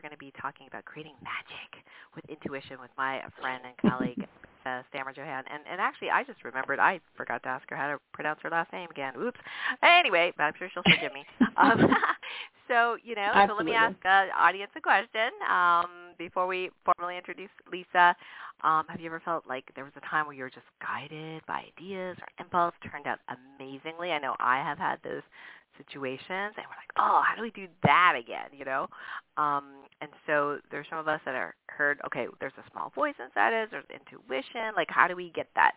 we're going to be talking about creating magic with intuition with my friend and colleague, uh, Stammerjohann. And, and actually, I just remembered I forgot to ask her how to pronounce her last name again. Oops. Anyway, but I'm sure she'll forgive me. Um, so, you know, Absolutely. so let me ask the audience a question um, before we formally introduce Lisa. Um, have you ever felt like there was a time where you were just guided by ideas or impulse, turned out amazingly? I know I have had those situations and we're like, oh, how do we do that again? You know, um, and so there's some of us that are heard. Okay, there's a small voice inside us. There's intuition. Like, how do we get that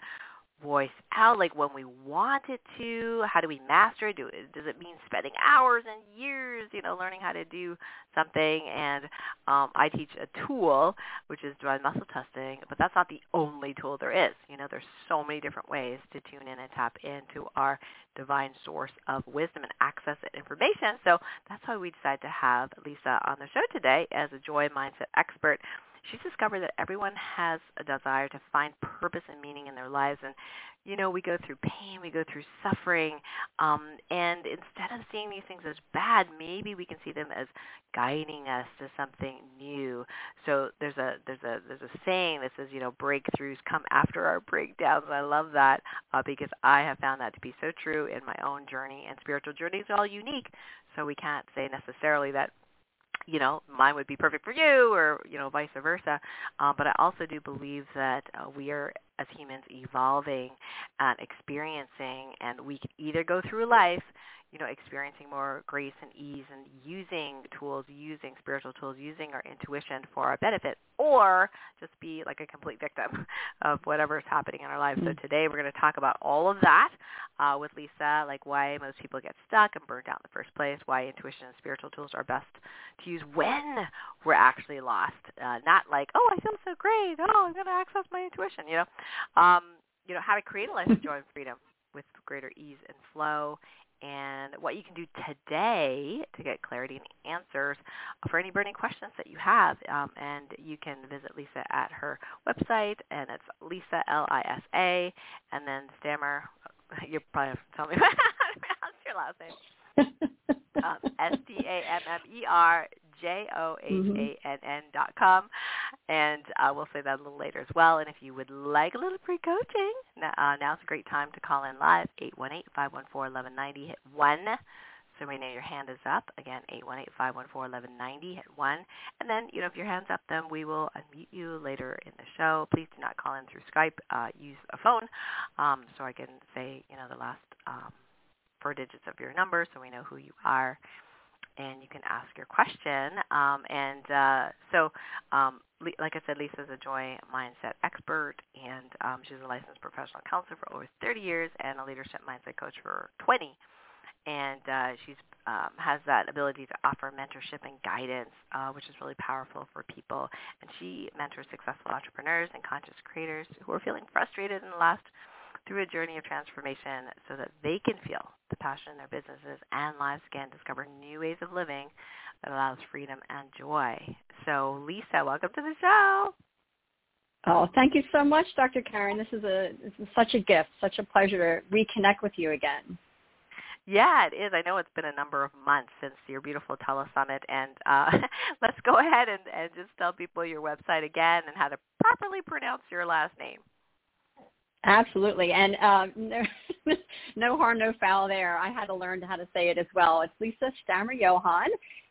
voice out? Like when we want it to. How do we master it? Do does it mean spending hours and years, you know, learning how to do something? And um, I teach a tool which is divine muscle testing, but that's not the only tool there is. You know, there's so many different ways to tune in and tap into our divine source of wisdom and access that information. So that's why we decided to have Lisa on the show today as a joy mindset expert. She's discovered that everyone has a desire to find purpose and meaning in their lives. And, you know, we go through pain, we go through suffering, um, and instead of seeing these things as bad, maybe we can see them as guiding us to something new. So there's a there's a there's a saying that says, you know, breakthroughs come after our breakdowns. I love that uh, because I have found that to be so true in my own journey. And spiritual journeys are all unique, so we can't say necessarily that you know, mine would be perfect for you or, you know, vice versa. Uh, but I also do believe that uh, we are, as humans, evolving and experiencing, and we can either go through life you know, experiencing more grace and ease and using tools, using spiritual tools, using our intuition for our benefit, or just be like a complete victim of whatever is happening in our lives. Mm-hmm. So today we're going to talk about all of that uh, with Lisa, like why most people get stuck and burned out in the first place, why intuition and spiritual tools are best to use when we're actually lost, uh, not like, oh, I feel so great, oh, I'm going to access my intuition, you know. Um, you know, how to create a life of joy and freedom with greater ease and flow and what you can do today to get clarity and answers for any burning questions that you have. Um, and you can visit Lisa at her website, and it's Lisa, L-I-S-A, and then Stammer, you probably have to tell me how to pronounce your last name. um, S-T-A-M-M-E-R J-O-H-A-N-N dot com. And uh, we'll say that a little later as well. And if you would like a little pre-coaching, uh, now's a great time to call in live, 818-514-1190. Hit 1. So we know your hand is up. Again, 818-514-1190. Hit 1. And then, you know, if your hand's up, then we will unmute you later in the show. Please do not call in through Skype. Uh, use a phone um, so I can say, you know, the last um, four digits of your number so we know who you are and you can ask your question. Um, and uh, so, um, like I said, Lisa's a joy mindset expert, and um, she's a licensed professional counselor for over 30 years and a leadership mindset coach for 20. And uh, um, has that ability to offer mentorship and guidance, uh, which is really powerful for people. And she mentors successful entrepreneurs and conscious creators who are feeling frustrated the last through a journey of transformation so that they can feel the passion in their businesses and lives again, discover new ways of living that allows freedom and joy. So Lisa, welcome to the show. Oh, thank you so much, Dr. Karen. This is a this is such a gift, such a pleasure to reconnect with you again. Yeah, it is. I know it's been a number of months since your beautiful telesummit, and uh, let's go ahead and, and just tell people your website again and how to properly pronounce your last name. Absolutely, and um, no, no harm, no foul there. I had to learn how to say it as well. It's Lisa Stammerjohann,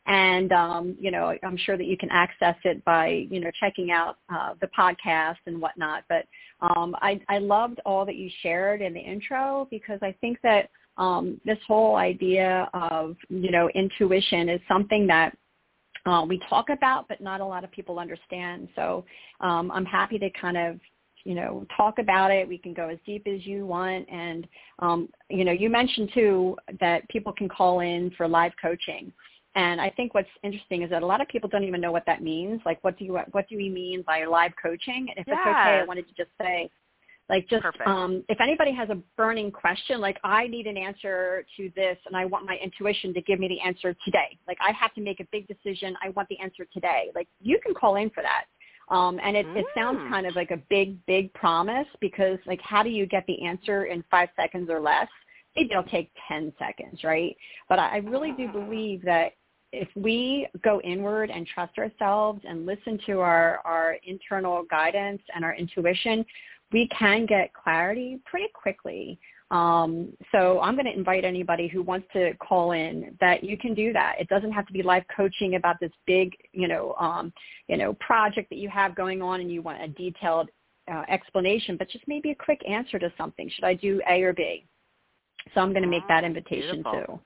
and um, you know I'm sure that you can access it by you know checking out uh, the podcast and whatnot. But um, I, I loved all that you shared in the intro because I think that um, this whole idea of you know intuition is something that uh, we talk about, but not a lot of people understand. So um, I'm happy to kind of you know, talk about it. We can go as deep as you want. And, um, you know, you mentioned too that people can call in for live coaching. And I think what's interesting is that a lot of people don't even know what that means. Like, what do you what do we mean by live coaching? And if yeah. it's okay, I wanted to just say, like, just um, if anybody has a burning question, like I need an answer to this, and I want my intuition to give me the answer today. Like, I have to make a big decision. I want the answer today. Like, you can call in for that. Um, and it, mm. it sounds mm. kind of like a big, big promise because like how do you get the answer in five seconds or less? maybe it'll take 10 seconds, right? But I really do believe that if we go inward and trust ourselves and listen to our, our internal guidance and our intuition, we can get clarity pretty quickly. Um, so I'm going to invite anybody who wants to call in that you can do that. It doesn't have to be live coaching about this big, you know, um, you know, project that you have going on and you want a detailed uh, explanation, but just maybe a quick answer to something. Should I do A or B? So I'm going to make that invitation Beautiful. too.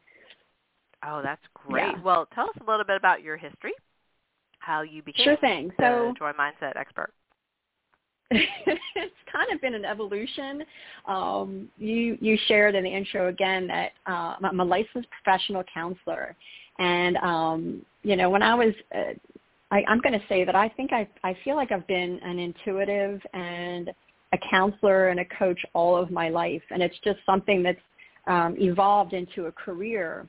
Oh, that's great. Yeah. Well, tell us a little bit about your history, how you became Sure thing. So Joy Mindset expert. it's kind of been an evolution. Um, you you shared in the intro again that uh, I'm a licensed professional counselor, and um, you know when I was, uh, I, I'm going to say that I think I I feel like I've been an intuitive and a counselor and a coach all of my life, and it's just something that's um, evolved into a career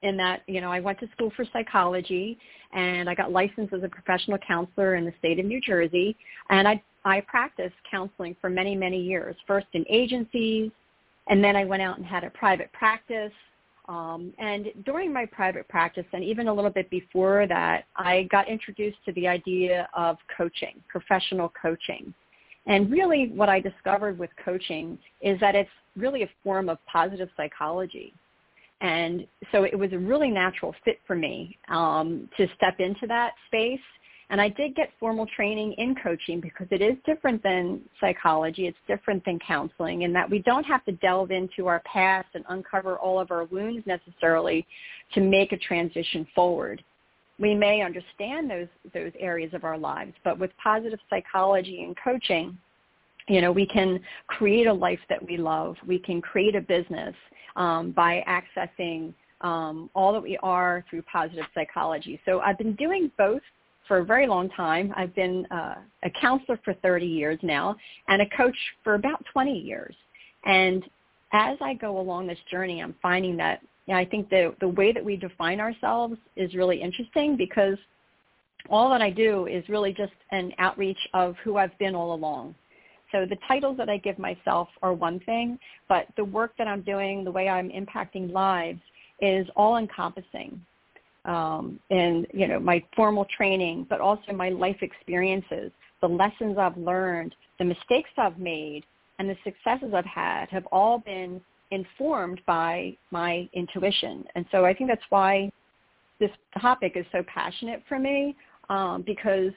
in that you know I went to school for psychology and I got licensed as a professional counselor in the state of New Jersey. And I I practiced counseling for many many years first in agencies and then I went out and had a private practice. Um, and during my private practice and even a little bit before that I got introduced to the idea of coaching professional coaching. And really what I discovered with coaching is that it's really a form of positive psychology. And so it was a really natural fit for me um, to step into that space. And I did get formal training in coaching because it is different than psychology. It's different than counseling in that we don't have to delve into our past and uncover all of our wounds necessarily to make a transition forward. We may understand those, those areas of our lives, but with positive psychology and coaching, you know, we can create a life that we love. We can create a business um, by accessing um, all that we are through positive psychology. So I've been doing both for a very long time. I've been uh, a counselor for 30 years now and a coach for about 20 years. And as I go along this journey, I'm finding that I think the, the way that we define ourselves is really interesting because all that I do is really just an outreach of who I've been all along. So the titles that I give myself are one thing, but the work that I'm doing, the way I'm impacting lives is all encompassing. Um, and, you know, my formal training, but also my life experiences, the lessons I've learned, the mistakes I've made, and the successes I've had have all been informed by my intuition. And so I think that's why this topic is so passionate for me um, because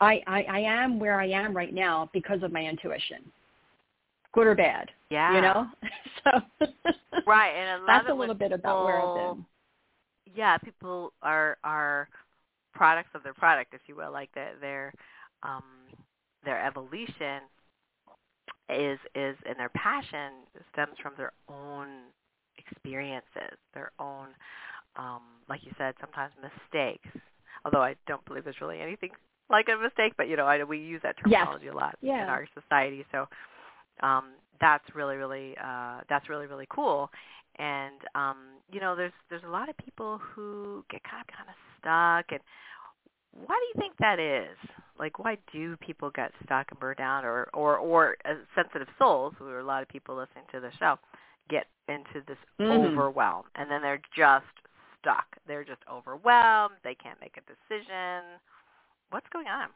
I, I, I am where I am right now because of my intuition, good or bad. Yeah. You know, so right, and I that's love a little bit about where I've been. Yeah, people are are products of their product, if you will, like their their um, their evolution is is and their passion stems from their own experiences, their own, um, like you said, sometimes mistakes. Although I don't believe there's really anything like a mistake, but you know, I, we use that Yes. terminology a lot in our society. So um, that's really, really, uh, that's really, really cool. And um, you know, there's there's a lot of people who get kind of kind of stuck. And why do you think that is? Like, why do people get stuck and burn out, or or or uh, sensitive souls, who are a lot of people listening to the show, get into this Mhm. overwhelm, and then they're just stuck. They're just overwhelmed. They can't make a decision. What's going on?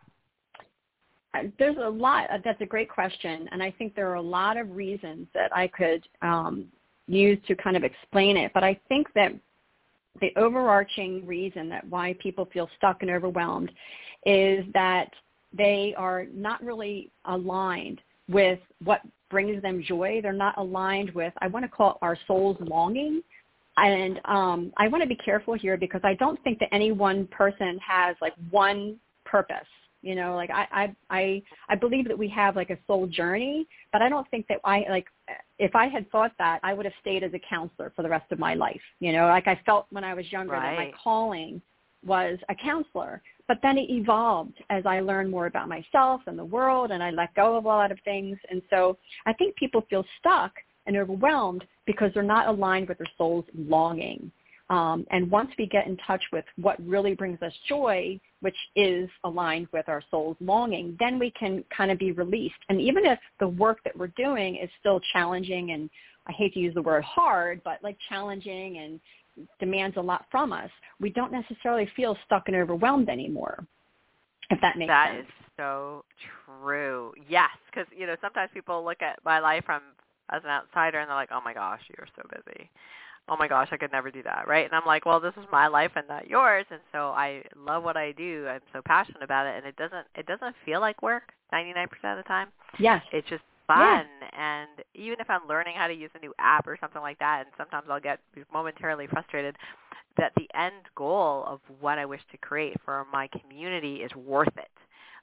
Uh, There's a lot. uh, That's a great question, and I think there are a lot of reasons that I could um, use to kind of explain it. But I think that the overarching reason that why people feel stuck and overwhelmed is that they are not really aligned with what brings them joy. They're not aligned with, I want to call it our soul's longing. And um, I want to be careful here because I don't think that any one person has like one purpose. You know, like I, I, I, I believe that we have like a soul journey, but I don't think that I like, if I had thought that, I would have stayed as a counselor for the rest of my life. You know, like I felt when I was younger that my calling was a counselor, but then it evolved as I learned more about myself and the world and I let go of a lot of things. And so I think people feel stuck and overwhelmed because they're not aligned with their soul's longing. Um, and once we get in touch with what really brings us joy, which is aligned with our soul's longing, then we can kind of be released. And even if the work that we're doing is still challenging and I hate to use the word hard, but like challenging and demands a lot from us, we don't necessarily feel stuck and overwhelmed anymore. If that makes that sense. That is so true. Yes, because you know sometimes people look at my life from as an outsider and they're like, "Oh my gosh, you're so busy." Oh my gosh, I could never do that, right? And I'm like, well, this is my life and not yours, and so I love what I do. I'm so passionate about it, and it doesn't it doesn't feel like work 99% of the time. Yes. It's just fun, and even if I'm learning how to use a new app or something like that, and sometimes I'll get momentarily frustrated, that the end goal of what I wish to create for my community is worth it.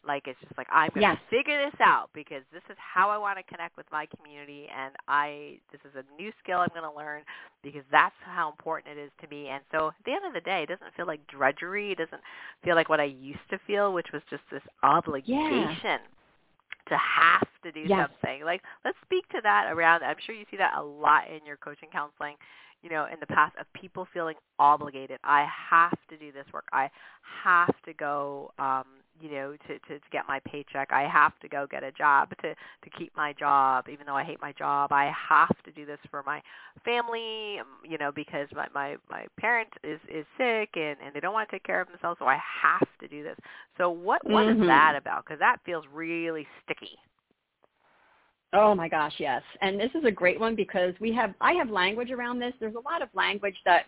Like it's just like I'm to yes. figure this out because this is how I want to connect with my community, and I this is a new skill I'm going to learn because that's how important it is to me. And so at the end of the day, it doesn't feel like drudgery. It doesn't feel like what I used to feel, which was just this obligation. Yeah to have to do yes. something. Like let's speak to that around I'm sure you see that a lot in your coaching counseling you know, in the past of people feeling obligated. I have to do this work. I have to go, um, you know, to, to, to get my paycheck. I have to go get a job to, to keep my job, even though I hate my job. I have to do this for my family, um, you know, because my, my, my parent is, is sick and, and they don't want to take care of themselves, so I have to do this. So what, what mm-hmm. is that about? Because that feels really sticky. Oh my gosh, yes. And this is a great one because we have I have language around this. There's a lot of language that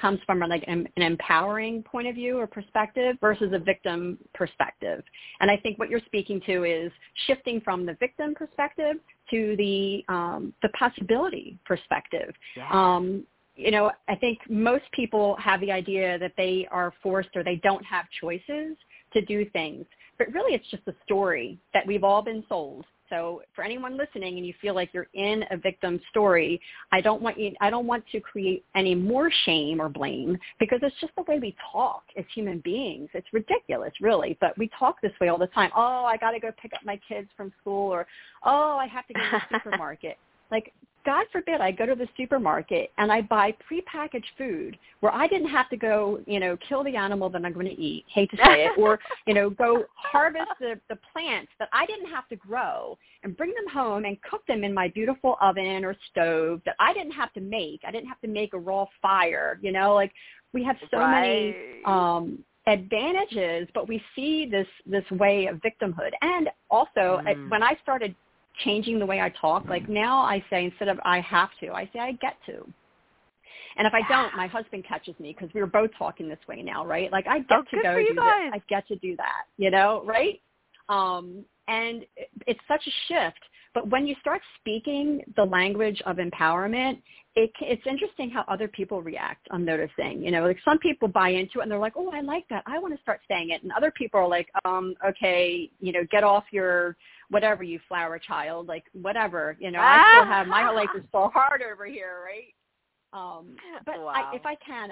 comes from like an, an, empowering point of view or perspective versus a victim perspective. And I think what you're speaking to is shifting from the victim perspective to the um, the possibility perspective. Yeah. Um, you know, I think most people have the idea that they are forced or they don't have choices to do things. But really it's just a story that we've all been sold so for anyone listening and you feel like you're in a victim story, I don't want you I don't want to create any more shame or blame because it's just the way we talk as human beings. It's ridiculous, really, but we talk this way all the time. Oh, I got to go pick up my kids from school or oh, I have to go to the supermarket. Like God forbid I go to the supermarket and I buy prepackaged food where I didn't have to go, you know, kill the animal that I'm going to eat, hate to say it, or, you know, go harvest the, the plants that I didn't have to grow and bring them home and cook them in my beautiful oven or stove that I didn't have to make. I didn't have to make a raw fire, you know, like we have so right. many um advantages, but we see this this way of victimhood. And also, mm. when I started changing the way I talk. Like now I say instead of I have to, I say I get to. And if I don't, my husband catches me because we are both talking this way now, right? Like I get oh, to go do this. I get to do that, you know, right? Um, and it's such a shift. But when you start speaking the language of empowerment, it, it's interesting how other people react. I'm noticing, you know, like some people buy into it and they're like, "Oh, I like that. I want to start saying it," and other people are like, "Um, okay, you know, get off your whatever, you flower child, like whatever. You know, I still have my life is so hard over here, right?" Um, but wow. I, if I can,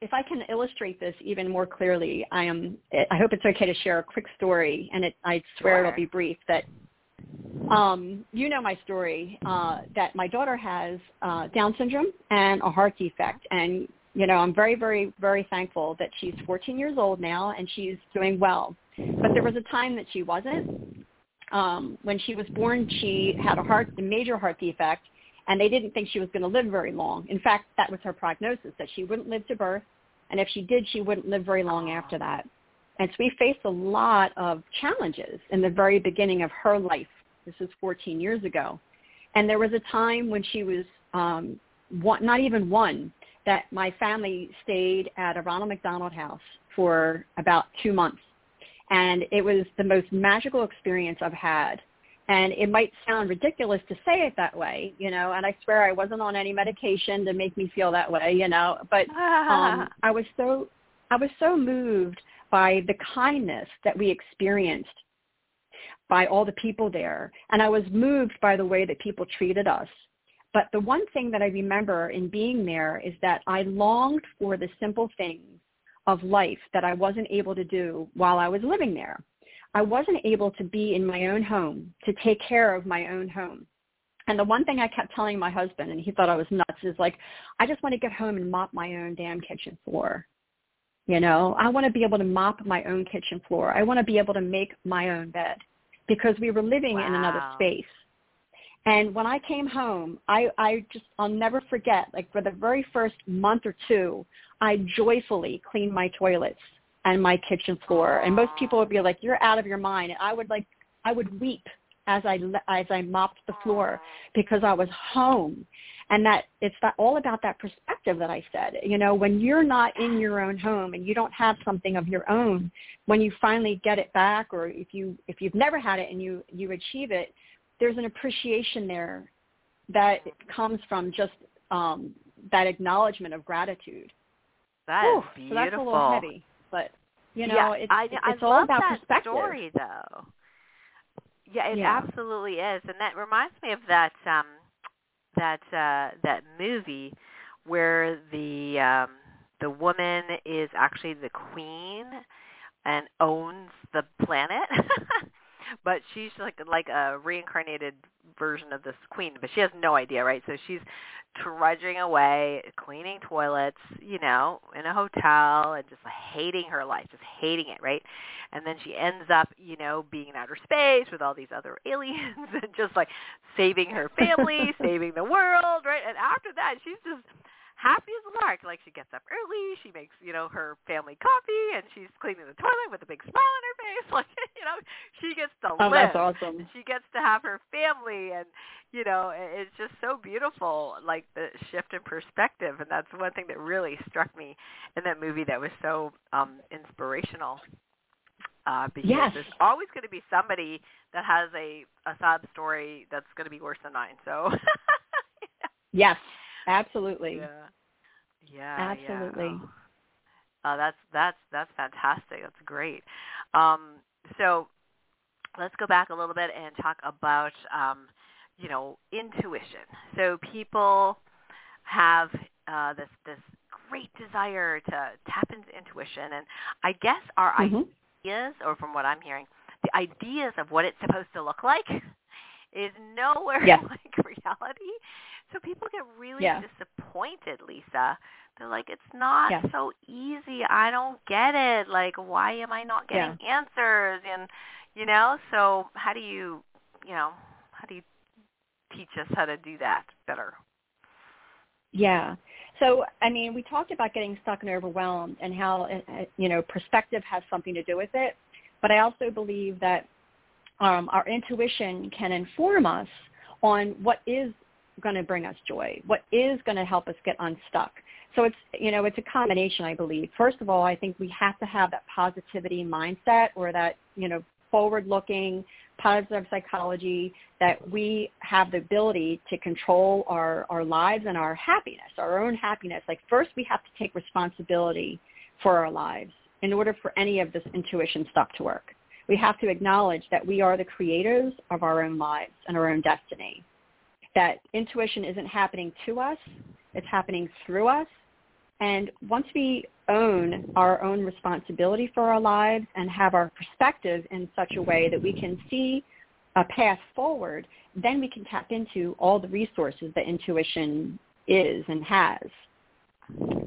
if I can illustrate this even more clearly, I am. I hope it's okay to share a quick story, and it, I swear sure. it'll be brief. That um, you know my story uh, that my daughter has uh, Down syndrome and a heart defect, and you know I'm very, very, very thankful that she's 14 years old now and she's doing well. But there was a time that she wasn't. Um, when she was born, she had a heart, a major heart defect, and they didn't think she was going to live very long. In fact, that was her prognosis that she wouldn't live to birth, and if she did, she wouldn't live very long after that. And so we faced a lot of challenges in the very beginning of her life this is 14 years ago. And there was a time when she was um, one, not even one, that my family stayed at a Ronald McDonald House for about two months. And it was the most magical experience I've had. And it might sound ridiculous to say it that way, you know, and I swear I wasn't on any medication to make me feel that way, you know, but um, I was so, I was so moved by the kindness that we experienced by all the people there. And I was moved by the way that people treated us. But the one thing that I remember in being there is that I longed for the simple things of life that I wasn't able to do while I was living there. I wasn't able to be in my own home, to take care of my own home. And the one thing I kept telling my husband, and he thought I was nuts, is like, I just want to get home and mop my own damn kitchen floor. You know, I want to be able to mop my own kitchen floor. I want to be able to make my own bed because we were living wow. in another space. And when I came home, I, I just, I'll never forget, like for the very first month or two, I joyfully cleaned my toilets and my kitchen floor. And most people would be like, you're out of your mind. And I would like, I would weep as I, as I mopped the floor because I was home. And that it's that, all about that perspective that I said. You know, when you're not in your own home and you don't have something of your own, when you finally get it back, or if you if you've never had it and you you achieve it, there's an appreciation there that comes from just um, that acknowledgement of gratitude. That Whew, beautiful. So that's a little heavy, but you know, yeah, it's, I, it's I all about that perspective. story, though. Yeah, it Yeah. absolutely is, and that reminds me of that um, that uh, that movie where the um, the woman is actually the queen and owns the planet. but she's like like a reincarnated version of this queen, but she has no idea, right? So she's trudging away, cleaning toilets, you know, in a hotel and just hating her life, just hating it, right? And then she ends up, you know, being in outer space with all these other aliens and just like saving her family, saving the world, right? And after that, she's just happy as a lark. Like she gets up early, she makes, you know, her family coffee and she's cleaning the toilet with a big smile on her face. Like, you know, she gets to Oh, live. that's awesome. She gets to have her family and you know, it's just so beautiful, like the shift in perspective and that's one thing that really struck me in that movie that was so um inspirational. Uh, because Yes. there's always going to be somebody that has a a sob story that's going to be worse than mine. So, Yes, absolutely. yeah, yeah, Absolutely. Yeah. Oh. Uh, that's that's that's fantastic. That's great. Um, so let's go back a little bit and talk about um, you know intuition. So people have uh, this this great desire to tap into intuition, and I guess our Mhm. ideas, or from what I'm hearing, the ideas of what it's supposed to look like is nowhere Yes. like reality. So people get really Yeah. disappointed, Lisa. They're like, it's not Yes. so easy. I don't get it. Like, why am I not getting answers? And you know, so how do you, you know, how do you teach us how to do that better? Yeah. So, I mean, we talked about getting stuck and overwhelmed and how, uh, you know, perspective has something to do with it. But I also believe that um, our intuition can inform us on what is going to bring us joy, what is going to help us get unstuck. So it's, you know, it's a combination, I believe. First of all, I think we have to have that positivity mindset or that, you know, forward-looking, positive psychology that we have the ability to control our, our lives and our happiness, our own happiness. Like first we have to take responsibility for our lives in order for any of this intuition stuff to work. We have to acknowledge that we are the creators of our own lives and our own destiny. That intuition isn't happening to us, it's happening through us. And once we own our own responsibility for our lives and have our perspective in such a way that we can see a path forward, then we can tap into all the resources that intuition is and has.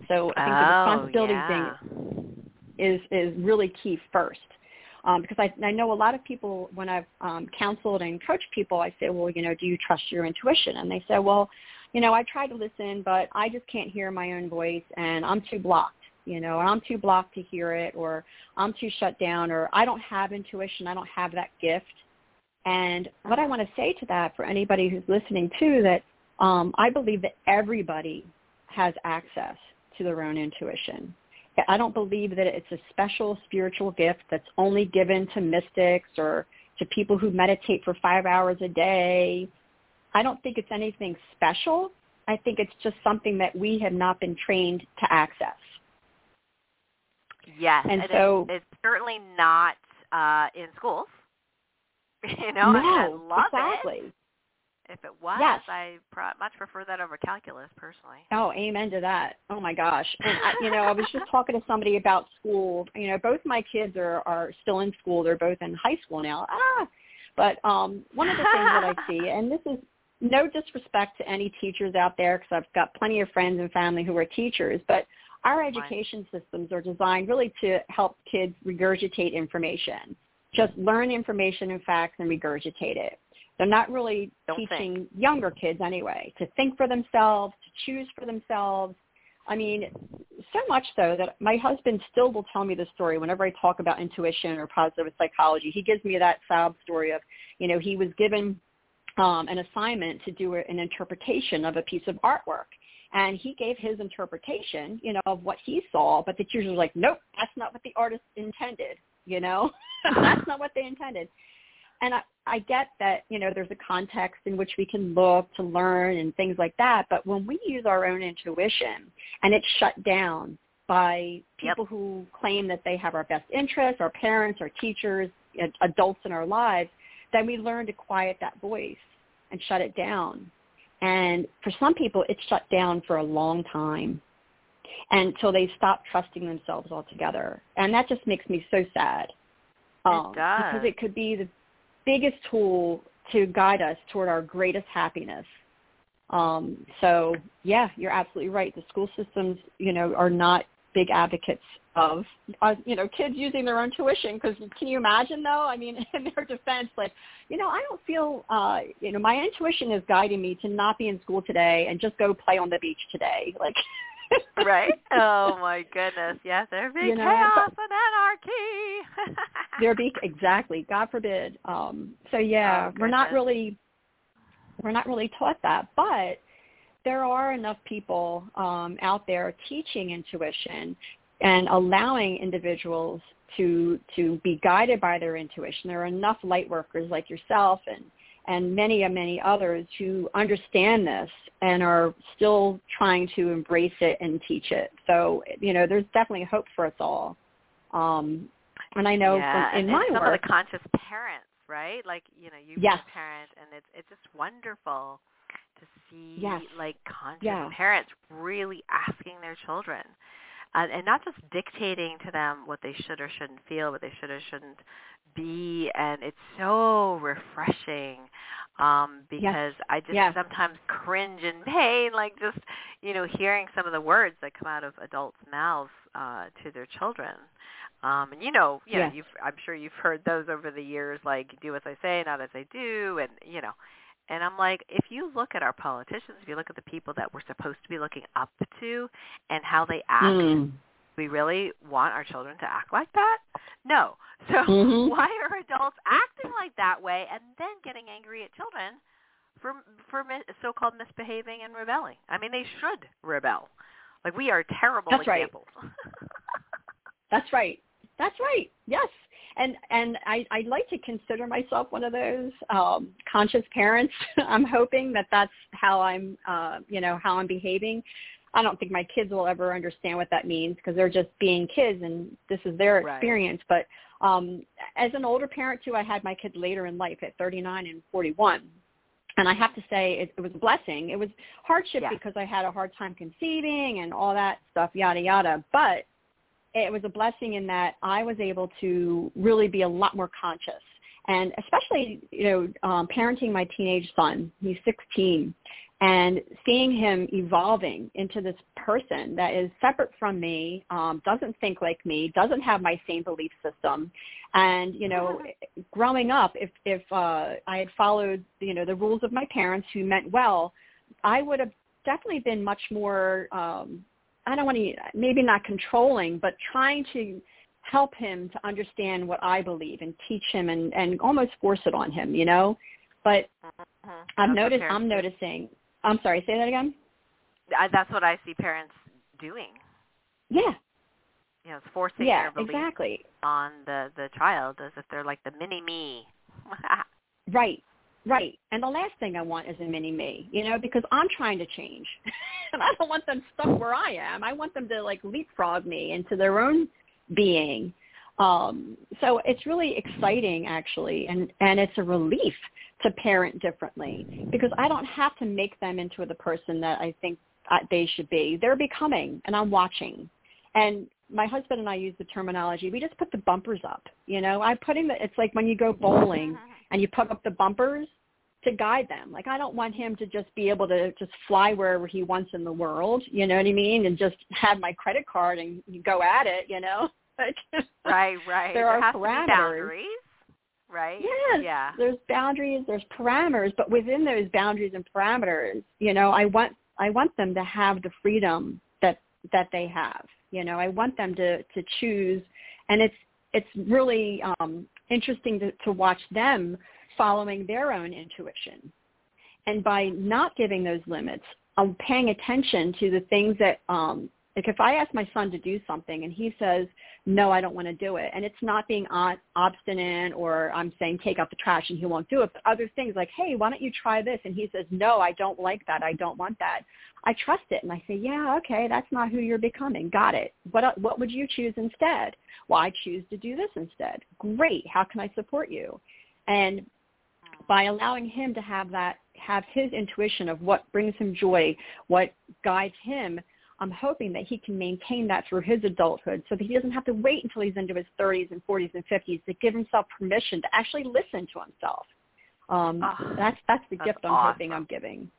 So I think the oh, responsibility yeah. thing is is really key first. Um, because I, I know a lot of people when I've um, counseled and coached people, I say, well, you know, do you trust your intuition? And they say, well, you know, I try to listen, but I just can't hear my own voice, and I'm too blocked. You know, and I'm too blocked to hear it, or I'm too shut down, or I don't have intuition. I don't have that gift. And what I want to say to that for anybody who's listening too, that um, I believe that everybody has access to their own intuition. I don't believe that it's a special spiritual gift that's only given to mystics or to people who meditate for five hours a day. I don't think it's anything special. I think it's just something that we have not been trained to access. Yes, And it's- so- it's, certainly not uh, in schools. You know, and I no, love exactly. it. If it was, Yes. I pro- much prefer that over calculus personally. Oh, amen to that. Oh my gosh. And I, you know, I was just talking to somebody about school. You know, both my kids are are still in school. They're both in high school now. Ah. But um one of the things that I see and this is no disrespect to any teachers out there because I've got plenty of friends and family who are teachers, but our education systems are designed really to help kids regurgitate information. Just learn information and facts and regurgitate it. They're not really Don't teaching think. younger kids anyway to think for themselves, to choose for themselves. I mean, so much so that my husband still will tell me the story whenever I talk about intuition or positive psychology. He gives me that sob story of, you know, he was given um, an assignment to do an interpretation of a piece of artwork. And he gave his interpretation, you know, of what he saw, but the teachers like, nope, that's not what the artist intended, you know, that's not what they intended and I, I get that you know there's a context in which we can look to learn and things like that but when we use our own intuition and it's shut down by people Yep. who claim that they have our best interests our parents our teachers adults in our lives then we learn to quiet that voice and shut it down and for some people it's shut down for a long time until they stop trusting themselves altogether and that just makes me so sad um, does. because it could be the biggest tool to guide us toward our greatest happiness. Um, so yeah, you're absolutely right. The school systems, you know, are not big advocates of, uh, you know, kids using their own tuition. Because can you imagine though? I mean, in their defense, like, you know, I don't feel, uh, you know, my intuition is guiding me to not be in school today and just go play on the beach today. Like, right? Oh my goodness. Yes, there'd be You know, chaos and anarchy. there be exactly god forbid um so yeah Oh, we're not really we're not really taught that but there are enough people um out there teaching intuition and allowing individuals to to be guided by their intuition there are enough light workers like yourself and and many and many others who understand this and are still trying to embrace it and teach it so you know there's definitely hope for us all um and I know yeah, from, in my some work, of the conscious parents, right? Like you know, you've Yes. a parent, and it's it's just wonderful to see Yes. like conscious Yeah. parents really asking their children, uh, and not just dictating to them what they should or shouldn't feel, what they should or shouldn't be, and it's so refreshing um because I just Yes. sometimes cringe in pain like just you know hearing some of the words that come out of adults' mouths uh to their children um, and you know, you know, you've I'm sure you've heard those over the years, like do as I say, not as I do, and you know. And I'm like, if you look at our politicians, if you look at the people that we're supposed to be looking up to, and how they act, Mm. We really want our children to act like that? No. So Mhm. why are adults acting like that way and then getting angry at children for for so-called misbehaving and rebelling? I mean, they should rebel. Like we are terrible That's right. examples. That's right. That's right. Yes. And and I I'd like to consider myself one of those um, conscious parents. I'm hoping that that's how I'm uh, you know how I'm behaving. I don't think my kids will ever understand what that means because they're just being kids and this is their Right. experience. But um, as an older parent too, I had my kids later in life at 39 and 41. And I have to say it, it was a blessing. It was hardship Yes. because I had a hard time conceiving and all that stuff, yada, yada. But it was a blessing in that I was able to really be a lot more conscious. And especially, you know, um, parenting my teenage son, he's 16, and seeing him evolving into this person that is separate from me, um, doesn't think like me, doesn't have my same belief system. And, you know, growing up, if, if uh, I had followed, you know, the rules of my parents who meant well, I would have definitely been much more um, I don't want to, maybe not controlling, but trying to help him to understand what I believe and teach him and, and almost force it on him, you know? But Mhm. I've noticed I'm noticing, I'm sorry, say that again? I, that's what I see parents doing. Yeah, You know, it's forcing yeah, their belief exactly. on the the child as if they're like the mini me. Right, right. And the last thing I want is a mini me, you know, because I'm trying to change. and I don't want them stuck where I am. I want them to like leapfrog me into their own being. Um, so it's really exciting actually and, and it's a relief to parent differently because I don't have to make them into the person that I think they should be. They're becoming and I'm watching. And my husband and I use the terminology, we just put the bumpers up. You know, I'm putting the, it's like when you go bowling and you put up the bumpers to guide them. Like I don't want him to just be able to just fly wherever he wants in the world, you know what I mean? And just have my credit card and go at it, you know? Like, right, right. There there are has to be boundaries. Right? Yes. Yeah. There's boundaries, there's parameters, but within those boundaries and parameters, you know, I want I want them to have the freedom that that they have. You know, I want them to to choose, and it's it's really um, interesting to, to watch them following their own intuition. And by not giving those limits, I'm paying attention to the things that um, like if I ask my son to do something and he says, no, I don't want to do it, and it's not being obstinate or I'm saying take out the trash and he won't do it, but other things like, hey, why don't you try this? And he says, no, I don't like that. I don't want that. I trust it. And I say, yeah, okay, that's not who you're becoming. Got it. What, what would you choose instead? Well, I choose to do this instead. Great. How can I support you? And by allowing him to have that, have his intuition of what brings him joy, what guides him, I'm hoping that he can maintain that through his adulthood so that he doesn't have to wait until he's into his 30s and 40s and 50s to give himself permission to actually listen to himself. Um, oh, that's that's the that's gift I'm hoping I'm giving.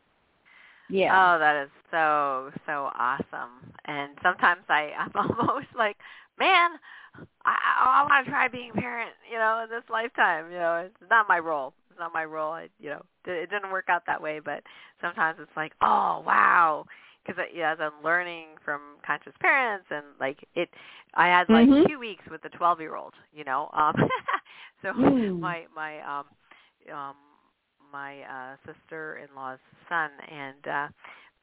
Yeah. Oh, that is so so awesome. And sometimes I I'm almost like, man, I I want to try being a parent, you know, in this lifetime. You know, it's not my role. It's not my role. I, you know, it didn't work out that way. But sometimes it's like, oh wow, because yeah, as I'm learning from conscious parents and like it, I had like mm-hmm. two weeks with the 12 year old, you know. Um, so mm. my my um um my uh sister-in-law's son, and uh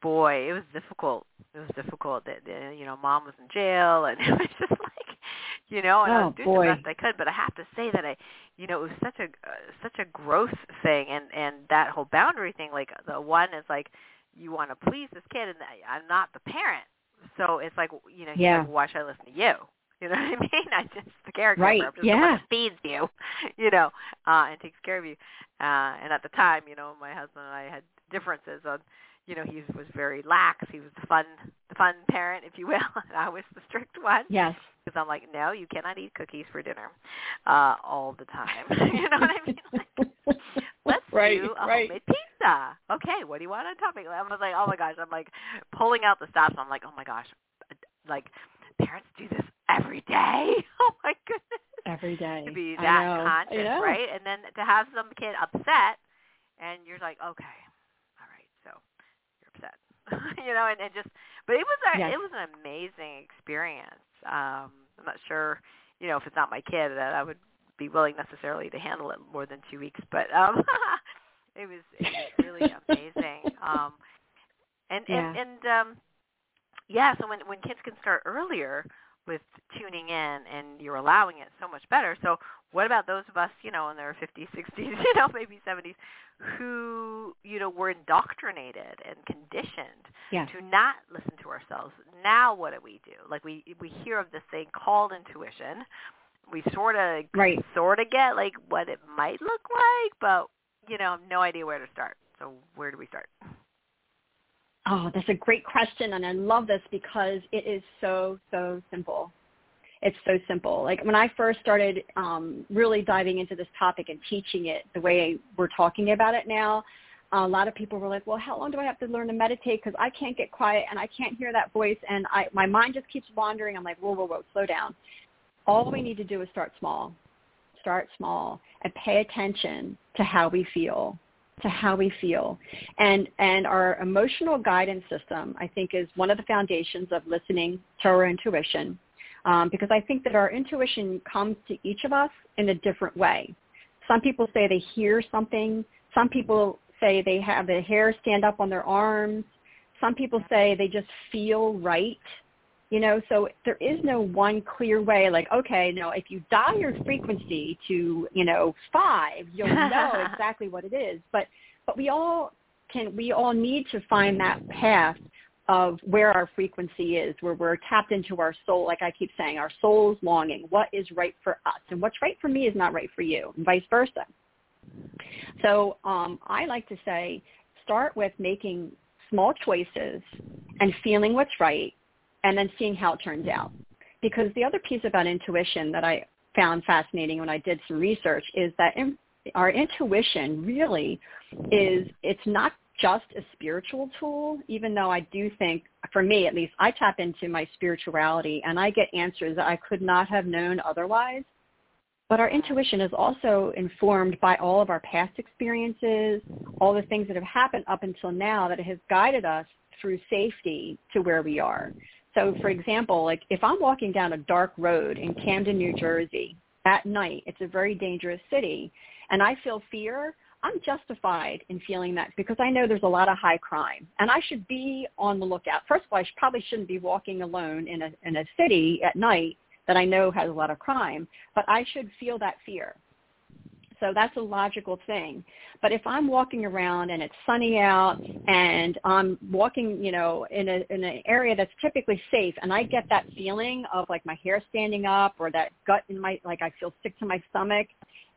boy, it was difficult. It was difficult. That uh, you know, mom was in jail, and it was just like, you know, and oh, I was doing boy. the best I could. But I have to say that I, you know, it was such a uh, such a growth thing, and and that whole boundary thing. Like the one is like you want to please this kid, and I'm not the parent. So it's like, you know, he's yeah. like, why should I listen to you? You know what I mean? I just the character Right. I'm just yeah. the one that feeds you, you know, uh, and takes care of you. Uh, and at the time, you know, my husband and I had differences on, you know, he was very lax. He was the fun, the fun parent, if you will, and I was the strict one. Yes. Because I'm like, no, you cannot eat cookies for dinner, uh, all the time. you know what I mean? Like, let's right, do a right. homemade pizza. Okay, what do you want on topping? I was like, oh my gosh, I'm like pulling out the stops. I'm like, oh my gosh, like parents do this every day. Oh my goodness. Every day. To be that conscious, right? And then to have some kid upset, and you're like, okay, all right, so you're upset, you know, and, and just, but it was a, Yes. it was an amazing experience. Um, I'm not sure, you know, if it's not my kid that I would be willing necessarily to handle it more than two weeks, but um, it was it was really amazing. Um, and Yeah. and and um, yeah, so when when kids can start earlier with tuning in and you're allowing it so much better. So what about those of us, you know, in their 50s, 60s, you know, maybe 70s, who, you know, were indoctrinated and conditioned Yes. to not listen to ourselves. Now what do we do? Like we we hear of this thing called intuition. We sort of Right. sort of get like what it might look like, but you know, no idea where to start. So where do we start? Oh, that's a great question, and I love this because it is so so simple. It's so simple. Like when I first started um, really diving into this topic and teaching it the way we're talking about it now, a lot of people were like, "Well, how long do I have to learn to meditate? Because I can't get quiet and I can't hear that voice, and I my mind just keeps wandering." I'm like, "Whoa, whoa, whoa, slow down." All we need to do is start small. Start small and pay attention to how we feel to how we feel. And and our emotional guidance system, I think, is one of the foundations of listening to our intuition. Um, because I think that our intuition comes to each of us in a different way. Some people say they hear something. Some people say they have the hair stand up on their arms. Some people say they just feel right. You know, so there is no one clear way like, okay, no, if you dial your frequency to, you know, five, you'll know exactly what it is. But but we all can we all need to find that path of where our frequency is, where we're tapped into our soul, like I keep saying, our soul's longing. What is right for us? And what's right for me is not right for you, and vice versa. So um, I like to say, start with making small choices and feeling what's right and then seeing how it turns out. Because the other piece about intuition that I found fascinating when I did some research is that in, our intuition really is, it's not just a spiritual tool, even though I do think, for me at least, I tap into my spirituality and I get answers that I could not have known otherwise. But our intuition is also informed by all of our past experiences, all the things that have happened up until now that has guided us through safety to where we are. So for mm-hmm. example, like if I'm walking down a dark road in Camden, New Jersey at night, it's a very dangerous city, and I feel fear, I'm justified in feeling that because I know there's a lot of high crime and I should be on the lookout. First of all, I probably shouldn't be walking alone in a, in a city at night that I know has a lot of crime, but I should feel that fear. So that's a logical thing. But if I'm walking around and it's sunny out and I'm walking, you know, in a in an area that's typically safe and I get that feeling of like my hair standing up or that gut in my like I feel sick to my stomach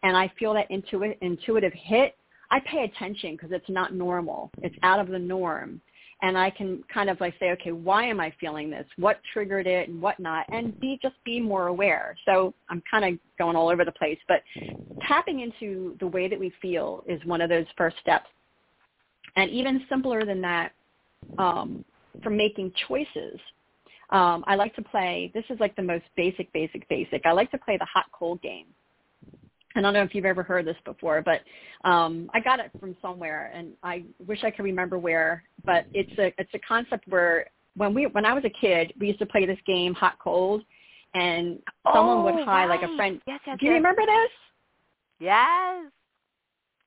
and I feel that intuitive intuitive hit, I pay attention because it's not normal. It's out of the norm and I can kind of like say, okay, why am I feeling this? What triggered it and whatnot? And be just be more aware. So I'm kind of going all over the place, but tapping into the way that we feel is one of those first steps. And even simpler than that, um, for making choices. Um, I like to play. This is like the most basic, basic, basic. I like to play the hot cold game. I don't know if you've ever heard this before, but um, I got it from somewhere, and I wish I could remember where. But it's a it's a concept where when we when I was a kid, we used to play this game, hot cold, and someone oh, would hide right. like a friend. Yes, yes, Do you yes. remember this? Yes.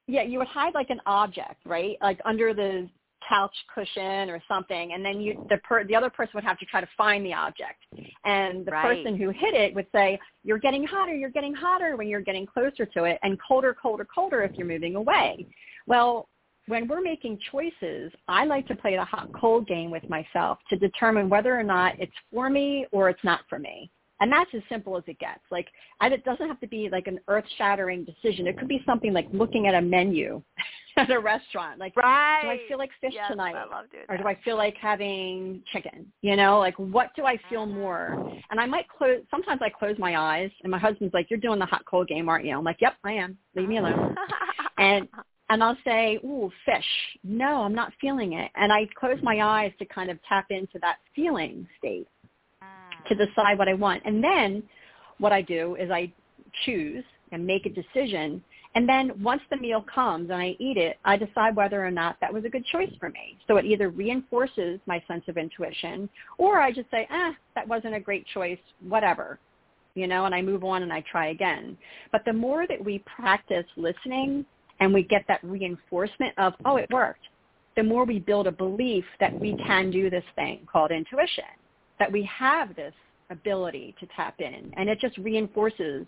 Yeah, you would hide like an object, right? Like under the couch cushion or something, and then you the per, the other person would have to try to find the object, and the Right. person who hit it would say, "You're getting hotter, you're getting hotter" when you're getting closer to it, and colder, colder, colder if you're moving away. Well, when we're making choices, I like to play the hot cold game with myself to determine whether or not it's for me or it's not for me. And that's as simple as it gets. Like, I, it doesn't have to be like an earth-shattering decision. It could be something like looking at a menu at a restaurant. Like, Right. do I feel like fish yes, tonight? I love doing or do I feel like having chicken? You know, like what do I feel mm-hmm. more? And I might close. Sometimes I close my eyes, and my husband's like, "You're doing the hot cold game, aren't you?" I'm like, "Yep, I am. Leave me alone." and and I'll say, "Ooh, fish." No, I'm not feeling it. And I close my eyes to kind of tap into that feeling state to mm. decide what I want. And then what I do is I choose and make a decision. And then once the meal comes and I eat it, I decide whether or not that was a good choice for me. So it either reinforces my sense of intuition or I just say, eh, that wasn't a great choice, whatever. You know, and I move on and I try again. But the more that we practice listening and we get that reinforcement of, oh, it worked, the more we build a belief that we can do this thing called intuition that we have this ability to tap in and it just reinforces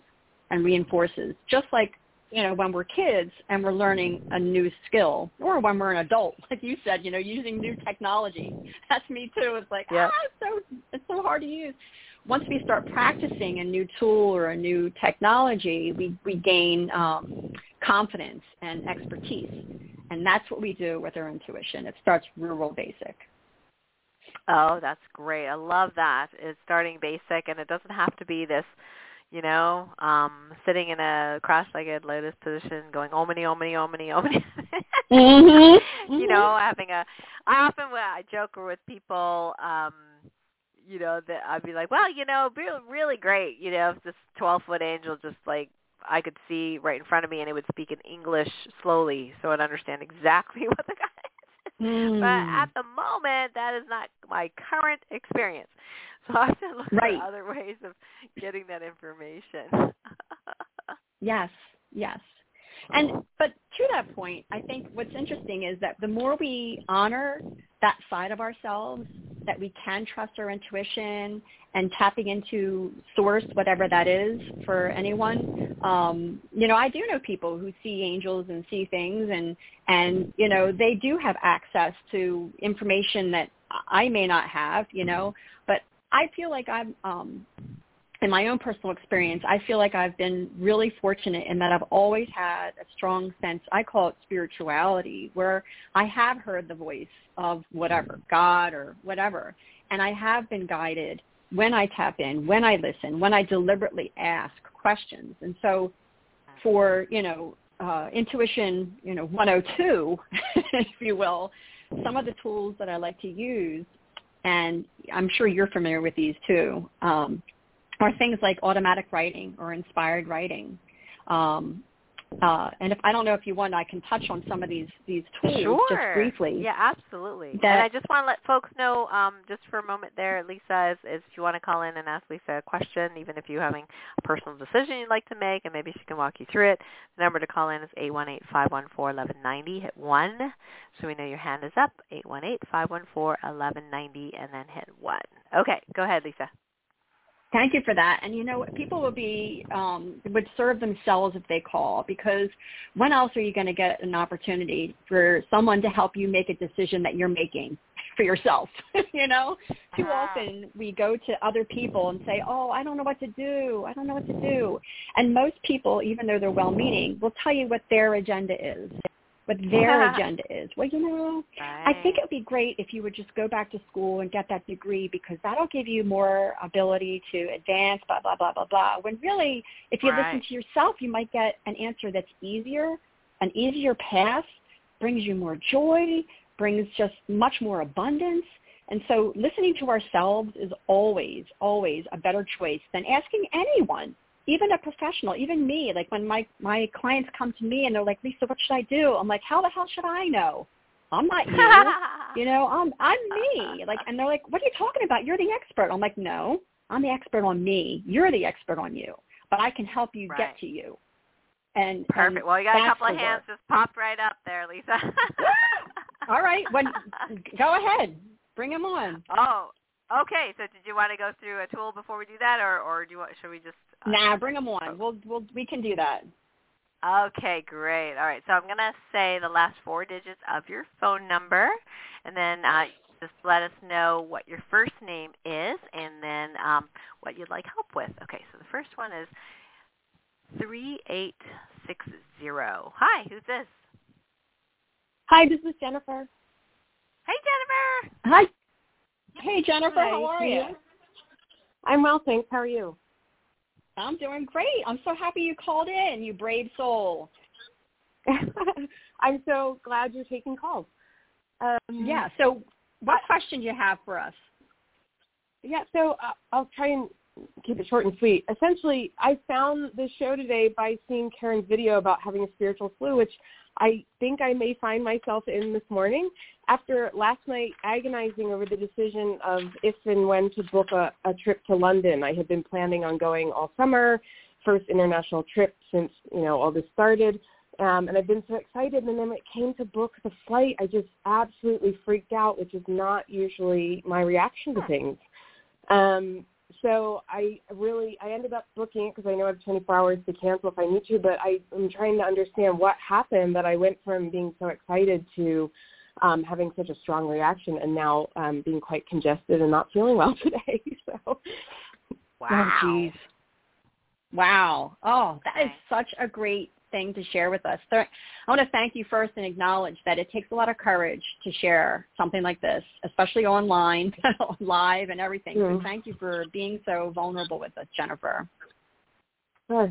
and reinforces just like you know when we're kids and we're learning a new skill or when we're an adult like you said you know using new technology that's me too it's like Yeah. ah it's so it's so hard to use once we start practicing a new tool or a new technology we we gain um confidence and expertise and that's what we do with our intuition it starts real basic Oh, that's great. I love that. It's starting basic and it doesn't have to be this, you know, um, sitting in a cross-legged lotus position going omini, omini, omini. Mm-hmm. You know, having a, I often, I joke with people, um, you know, that I'd be like, well, you know, be really great, you know, if this 12-foot angel just like, I could see right in front of me and it would speak in English slowly so I'd understand exactly what the guy is Mm. but at the moment that is not my current experience. So I have to look Right. for other ways of getting that information. Yes, yes. And but to that point, I think what's interesting is that the more we honor that side of ourselves, that we can trust our intuition and tapping into source, whatever that is for anyone. Um, you know, I do know people who see angels and see things and and you know, they do have access to information that I may not have, you know, I feel like I'm um in my own personal experience, I feel like I've been really fortunate in that I've always had a strong sense, I call it spirituality, where I have heard the voice of whatever, God or whatever. And I have been guided when I tap in, when I listen, when I deliberately ask questions. And so for, you know, uh, intuition, you know, 102, if you will, some of the tools that I like to use, and I'm sure you're familiar with these too, um, are things like automatic writing or inspired writing. Um, uh, and if I don't know if you want, I can touch on some of these these tools sure. just briefly. Yeah, absolutely. That, and I just want to let folks know, um, just for a moment there, Lisa, is, is if you want to call in and ask Lisa a question, even if you're having a personal decision you'd like to make, and maybe she can walk you through it. The number to call in is eight one eight five one four eleven ninety. Hit one, so we know your hand is up. Eight one eight five one four eleven ninety, and then hit one. Okay, go ahead, Lisa. Thank you for that. And you know, people would be um, would serve themselves if they call because when else are you going to get an opportunity for someone to help you make a decision that you're making for yourself? you know, too Uh-huh. often we go to other people and say, "Oh, I don't know what to do. I don't know what to do." And most people, even though they're well-meaning, will tell you what their agenda is, what their agenda is. Well, you know, I think it would be great if you would just go back to school and get that degree because that'll give you more ability to advance, blah, blah, blah, blah, blah. When really, if you Right. listen to yourself, you might get an answer that's easier, an easier path, brings you more joy, brings just much more abundance. And so listening to ourselves is always, always a better choice than asking anyone even a professional, even me, like when my my clients come to me and they're like, Lisa, what should I do? I'm like, how the hell should I know? I'm not you. you know, I'm I'm me. Like, and they're like, what are you talking about? You're the expert. I'm like, no, I'm the expert on me. You're the expert on you, but I can help you Right. get to you. And Perfect. and Well, you got a couple of hands work. just popped right up there, Lisa. All right, when go ahead, bring them on. Oh, okay. So did you want to go through a tool before we do that, or or do you want? Should we just? uh, Nah, bring them on. We'll we'll we can do that. Okay, great. All right. So I'm gonna say the last four digits of your phone number, and then uh, just let us know what your first name is, and then um, what you'd like help with. Okay. So the first one is three eight six zero. Hi. Who's this? Hi, this is Jennifer. Hey, Jennifer. Hi. Hey Jennifer, Hi, how are you? you? I'm well, thanks. How are you? I'm doing great. I'm so happy you called in, you brave soul. I'm so glad you're taking calls. Um, Yeah. So, what question do you have for us? Yeah, so uh, I'll try and keep it short and sweet. Essentially, I found this show today by seeing Karen's video about having a spiritual flu, which I think I may find myself in this morning. After last night agonizing over the decision of if and when to book a, a trip to London, I had been planning on going all summer, first international trip since you know all this started. Um, and I've been so excited. And then when it came to book the flight, I just absolutely freaked out, which is not usually my reaction to things. Um, so I really I ended up booking it because I know I have 24 hours to cancel if I need to. But I am trying to understand what happened that I went from being so excited to um, having such a strong reaction, and now um, being quite congested and not feeling well today. so Wow. Oh, geez. Wow. Oh, that is such a great thing to share with us. I want to thank you first and acknowledge that it takes a lot of courage to share something like this, especially online, live, and everything. So Mm. thank you for being so vulnerable with us, Jennifer. uh,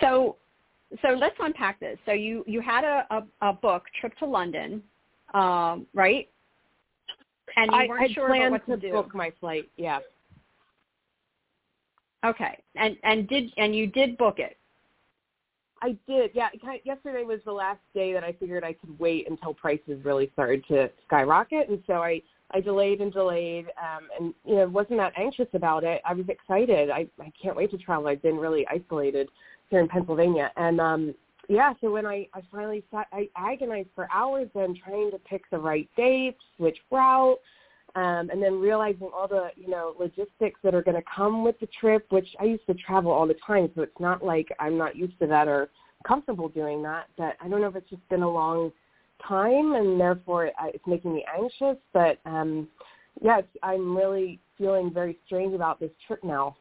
So, so let's unpack this. So you you had a a, a book, Trip to London, um, right? And you I, weren't I sure planned what to, to do. book my flight. Yeah, Okay, and and did and you did book it. I did. Yeah, yesterday was the last day that I figured I could wait until prices really started to skyrocket, and so I I delayed and delayed, um, and you know wasn't that anxious about it. I was excited. I I can't wait to travel. I've been really isolated here in Pennsylvania, and um, yeah. So when I I finally sat, I agonized for hours then trying to pick the right dates, which route. Um, and then realizing all the you know logistics that are going to come with the trip, which I used to travel all the time, so it's not like I'm not used to that or comfortable doing that. But I don't know if it's just been a long time, and therefore it, it's making me anxious. But um, yeah, I'm really feeling very strange about this trip now.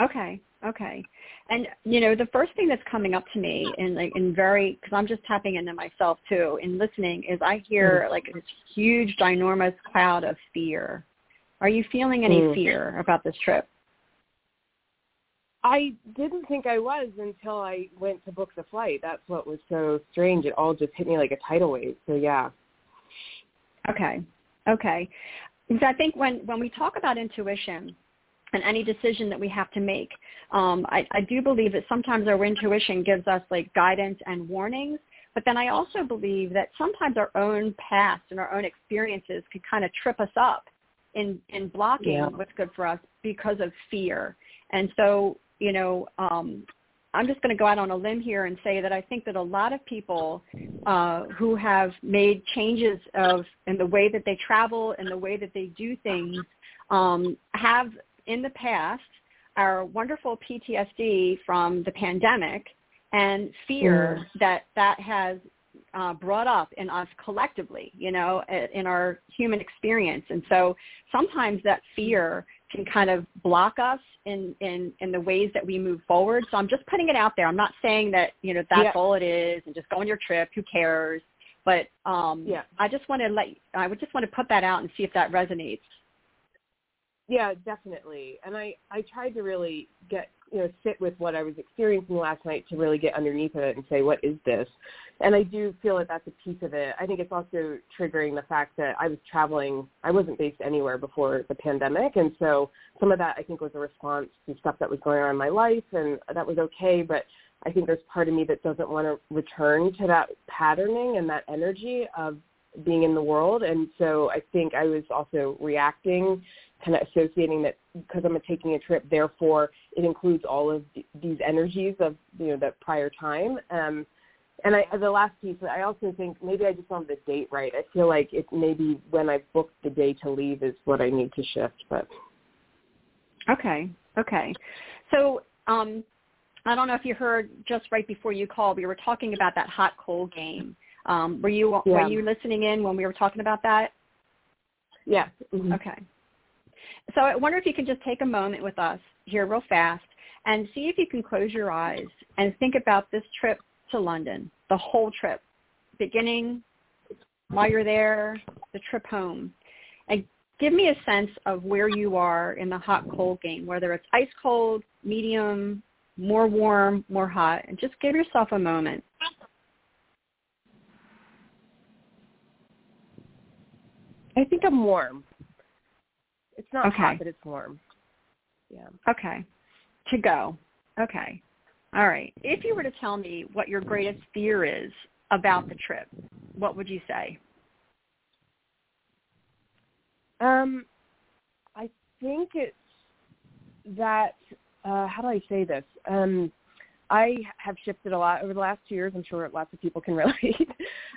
Okay, okay. And you know, the first thing that's coming up to me in like in very because I'm just tapping into myself too in listening is I hear like this huge ginormous cloud of fear. Are you feeling any Mm. fear about this trip? I didn't think I was until I went to book the flight. That's what was so strange. It all just hit me like a tidal wave. So yeah. Okay. Okay. So I think when when we talk about intuition, and any decision that we have to make. Um, I, I do believe that sometimes our intuition gives us like guidance and warnings, but then I also believe that sometimes our own past and our own experiences can kind of trip us up in, in blocking yeah. what's good for us because of fear. And so, you know, um, I'm just going to go out on a limb here and say that I think that a lot of people uh, who have made changes of in the way that they travel and the way that they do things um, have in the past our wonderful PTSD from the pandemic and fear mm. that that has uh, brought up in us collectively, you know, in our human experience. And so sometimes that fear can kind of block us in, in, in the ways that we move forward. So I'm just putting it out there. I'm not saying that, you know, that's yeah. all it is and just go on your trip, who cares? But um, yeah. I just want to let, I would just want to put that out and see if that resonates. Yeah, definitely. And I, I tried to really get, you know, sit with what I was experiencing last night to really get underneath it and say, what is this? And I do feel that that's a piece of it. I think it's also triggering the fact that I was traveling. I wasn't based anywhere before the pandemic. And so some of that I think was a response to stuff that was going on in my life and that was okay. But I think there's part of me that doesn't want to return to that patterning and that energy of being in the world. And so I think I was also reacting kind of associating that because I'm taking a trip, therefore it includes all of these energies of you know that prior time. Um, and I, the last piece, I also think maybe I just have the date right. I feel like it maybe when I booked the day to leave is what I need to shift. But okay, okay. So um, I don't know if you heard just right before you called, we were talking about that hot cold game. Um, were you yeah. were you listening in when we were talking about that? Yeah. Mm-hmm. Okay. So I wonder if you can just take a moment with us here real fast and see if you can close your eyes and think about this trip to London, the whole trip, beginning while you're there, the trip home. And give me a sense of where you are in the hot cold game, whether it's ice cold, medium, more warm, more hot, and just give yourself a moment. I think I'm warm. It's not okay. hot, but it's warm. Yeah. Okay. To go. Okay. All right. If you were to tell me what your greatest fear is about the trip, what would you say? Um, I think it's that. Uh, how do I say this? Um, I have shifted a lot over the last two years. I'm sure lots of people can relate.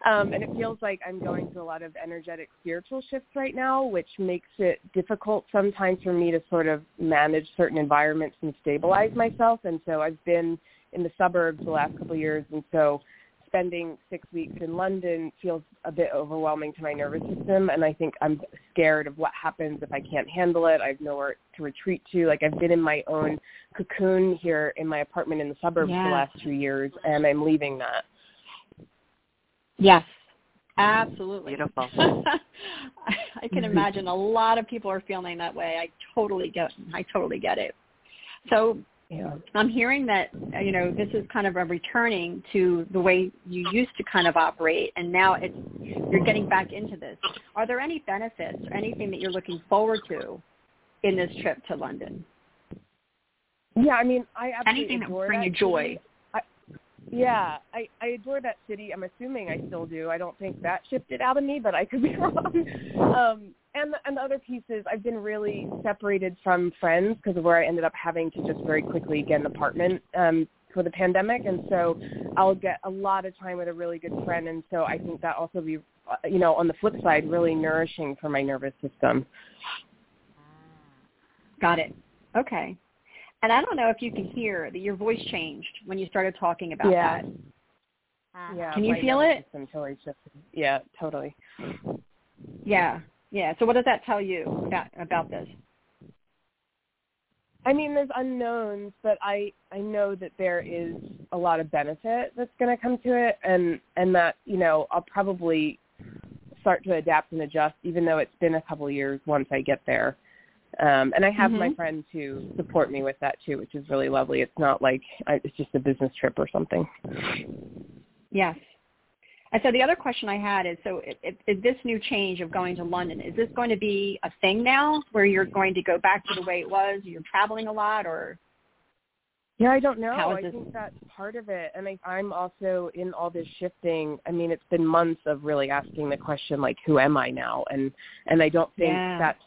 Um, and it feels like I'm going through a lot of energetic spiritual shifts right now, which makes it difficult sometimes for me to sort of manage certain environments and stabilize myself. And so I've been in the suburbs the last couple of years. And so spending six weeks in London feels a bit overwhelming to my nervous system, and I think I'm scared of what happens if I can't handle it. I have nowhere to retreat to. Like I've been in my own cocoon here in my apartment in the suburbs yes. the last two years, and I'm leaving that. Yes, absolutely. Beautiful. I can mm-hmm. imagine a lot of people are feeling that way. I totally get. I totally get it. So yeah. I'm hearing that you know this is kind of a returning to the way you used to kind of operate, and now it's you're getting back into this. Are there any benefits or anything that you're looking forward to in this trip to London? Yeah, I mean, I absolutely anything that will bring you joy. Yeah, I I adore that city. I'm assuming I still do. I don't think that shifted out of me, but I could be wrong. Um, and and the other piece is I've been really separated from friends because of where I ended up having to just very quickly get an apartment um, for the pandemic, and so I'll get a lot of time with a really good friend, and so I think that also be uh, you know on the flip side really nourishing for my nervous system. Got it. Okay. And I don't know if you can hear that your voice changed when you started talking about yeah. that. Ah. Yeah. Can you feel it? Totally yeah, totally. Yeah. Yeah. So what does that tell you about about this? I mean, there's unknowns, but I I know that there is a lot of benefit that's going to come to it, and and that you know I'll probably start to adapt and adjust, even though it's been a couple of years once I get there. Um, and I have mm-hmm. my friends who support me with that too, which is really lovely. It's not like I, it's just a business trip or something. Yes. And so the other question I had is, so is this new change of going to London, is this going to be a thing now where you're going to go back to the way it was? You're traveling a lot or? Yeah, I don't know. I this? think that's part of it. And I, I'm also in all this shifting. I mean, it's been months of really asking the question, like, who am I now? And, and I don't think yeah. that's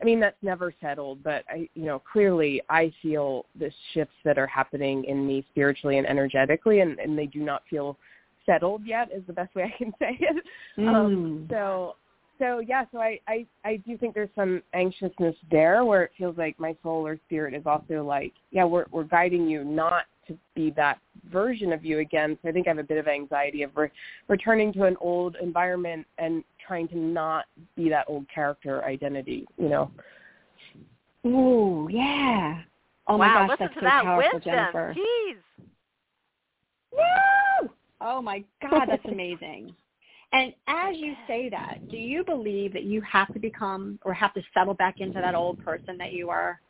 I mean, that's never settled, but I, you know, clearly I feel the shifts that are happening in me spiritually and energetically, and, and they do not feel settled yet is the best way I can say it. Mm. Um, so, so yeah, so I, I, I do think there's some anxiousness there where it feels like my soul or spirit is also like, yeah, we're, we're guiding you not to be that version of you again. So I think I have a bit of anxiety of re- returning to an old environment and trying to not be that old character identity, you know. Ooh, yeah. Oh wow, my gosh, listen that's to so that powerful, wisdom. Jennifer. Jeez. Woo! Oh my God, that's amazing. And as you say that, do you believe that you have to become or have to settle back into that old person that you are?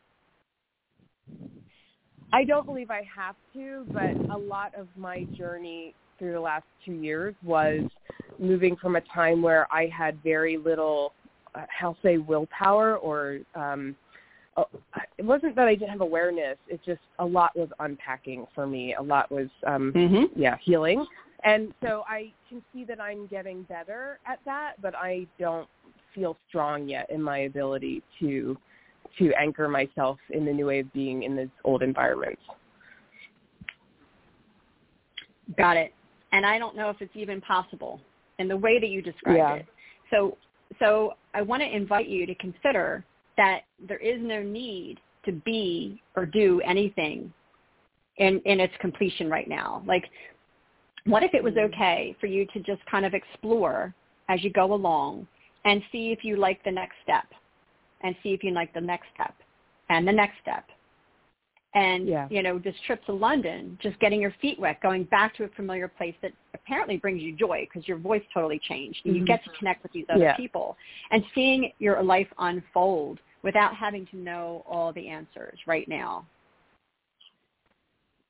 I don't believe I have to, but a lot of my journey through the last two years was moving from a time where I had very little, uh, how say, willpower or um, uh, it wasn't that I didn't have awareness. It just a lot was unpacking for me. A lot was, um, mm-hmm. yeah, healing. And so I can see that I'm getting better at that, but I don't feel strong yet in my ability to to anchor myself in the new way of being in these old environments. Got it. And I don't know if it's even possible in the way that you described yeah. it. So so I want to invite you to consider that there is no need to be or do anything in in its completion right now. Like what if it was Mm-hmm. okay for you to just kind of explore as you go along and see if you like the next step and see if you like the next step and the next step and yeah. you know this trip to london just getting your feet wet going back to a familiar place that apparently brings you joy because your voice totally changed and mm-hmm. you get to connect with these other yeah. people and seeing your life unfold without having to know all the answers right now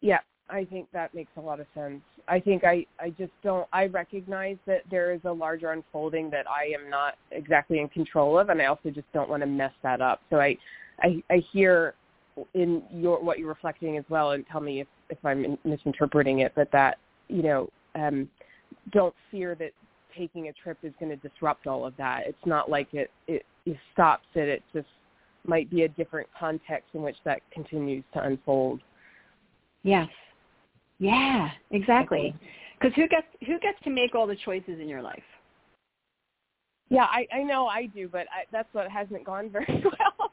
yeah i think that makes a lot of sense i think i i just don't i recognize that there is a larger unfolding that i am not exactly in control of and i also just don't want to mess that up so i i i hear in your what you're reflecting as well, and tell me if if I'm misinterpreting it, but that you know, um, don't fear that taking a trip is going to disrupt all of that. It's not like it, it it stops it. It just might be a different context in which that continues to unfold. Yes. Yeah, exactly. Because who gets who gets to make all the choices in your life? Yeah, I, I know I do, but I, that's what hasn't gone very well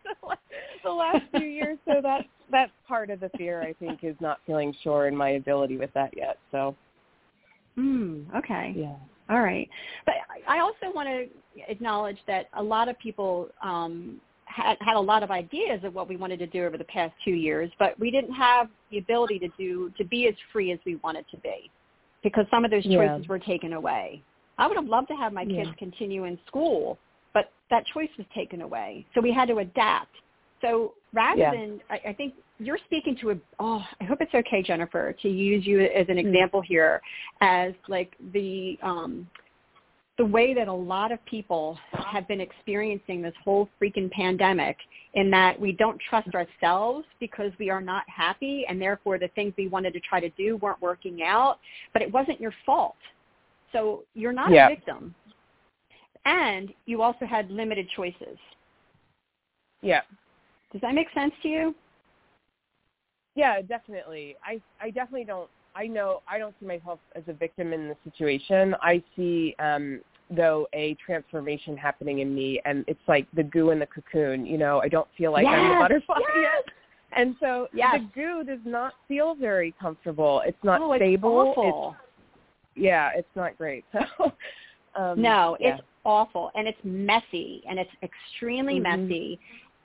the last few years. So that that's part of the fear. I think is not feeling sure in my ability with that yet. So. Hmm. Okay. Yeah. All right. But I also want to acknowledge that a lot of people um, had had a lot of ideas of what we wanted to do over the past two years, but we didn't have the ability to do to be as free as we wanted to be because some of those choices yeah. were taken away. I would have loved to have my kids yeah. continue in school, but that choice was taken away. So we had to adapt. So rather yeah. than, I, I think you're speaking to a, oh, I hope it's okay, Jennifer, to use you as an Mm-hmm. example here as like the, um, the way that a lot of people have been experiencing this whole freaking pandemic in that we don't trust ourselves because we are not happy and therefore the things we wanted to try to do weren't working out, but it wasn't your fault. So you're not yeah. a victim. And you also had limited choices. Yeah. Does that make sense to you? Yeah, definitely. I I definitely don't I know I don't see myself as a victim in the situation. I see um though a transformation happening in me and it's like the goo in the cocoon, you know, I don't feel like yes, I'm the butterfly yes. yet. And so yes. the goo does not feel very comfortable. It's not oh, stable. It's awful. It's, yeah, it's not great. So um, no, yeah. it's awful and it's messy and it's extremely mm-hmm. messy.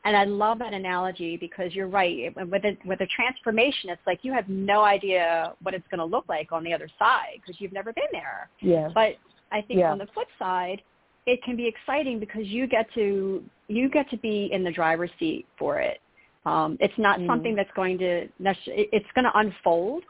And I love that analogy because you're right. With a, with a transformation, it's like you have no idea what it's going to look like on the other side because you've never been there. Yeah. But I think yeah. on the flip side, it can be exciting because you get to you get to be in the driver's seat for it. Um, it's not mm. something that's going to it's going to unfold,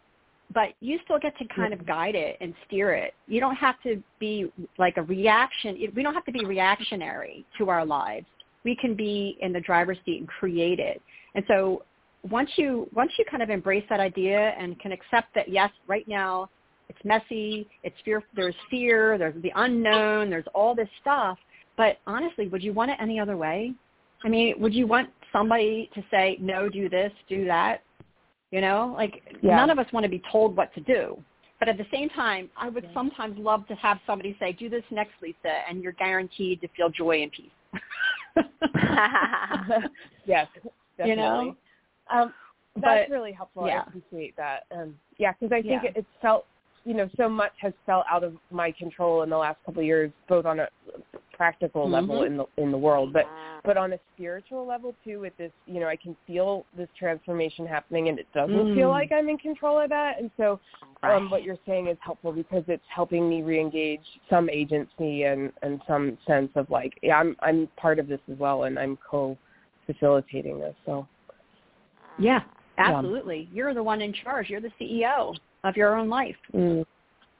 but you still get to kind of guide it and steer it. You don't have to be like a reaction. We don't have to be reactionary to our lives. We can be in the driver's seat and create it. And so once you once you kind of embrace that idea and can accept that yes, right now it's messy, it's fear, there's fear, there's the unknown, there's all this stuff. But honestly, would you want it any other way? I mean, would you want somebody to say, no, do this, do that? You know, like yeah. none of us want to be told what to do. But at the same time, I would sometimes love to have somebody say, do this next, Lisa, and you're guaranteed to feel joy and peace. yes, definitely. You know? Um, that's but, really helpful. Yeah. I appreciate that. Um, yeah, because I think yeah. it, it's felt, you know, so much has fell out of my control in the last couple of years, both on a practical mm-hmm. level in the in the world, but but on a spiritual level too. With this, you know, I can feel this transformation happening, and it doesn't mm. feel like I'm in control of that. And so, right. um, what you're saying is helpful because it's helping me reengage some agency and and some sense of like, yeah, I'm I'm part of this as well, and I'm co-facilitating this. So, yeah, absolutely. Yeah. You're the one in charge. You're the CEO of your own life. Mm.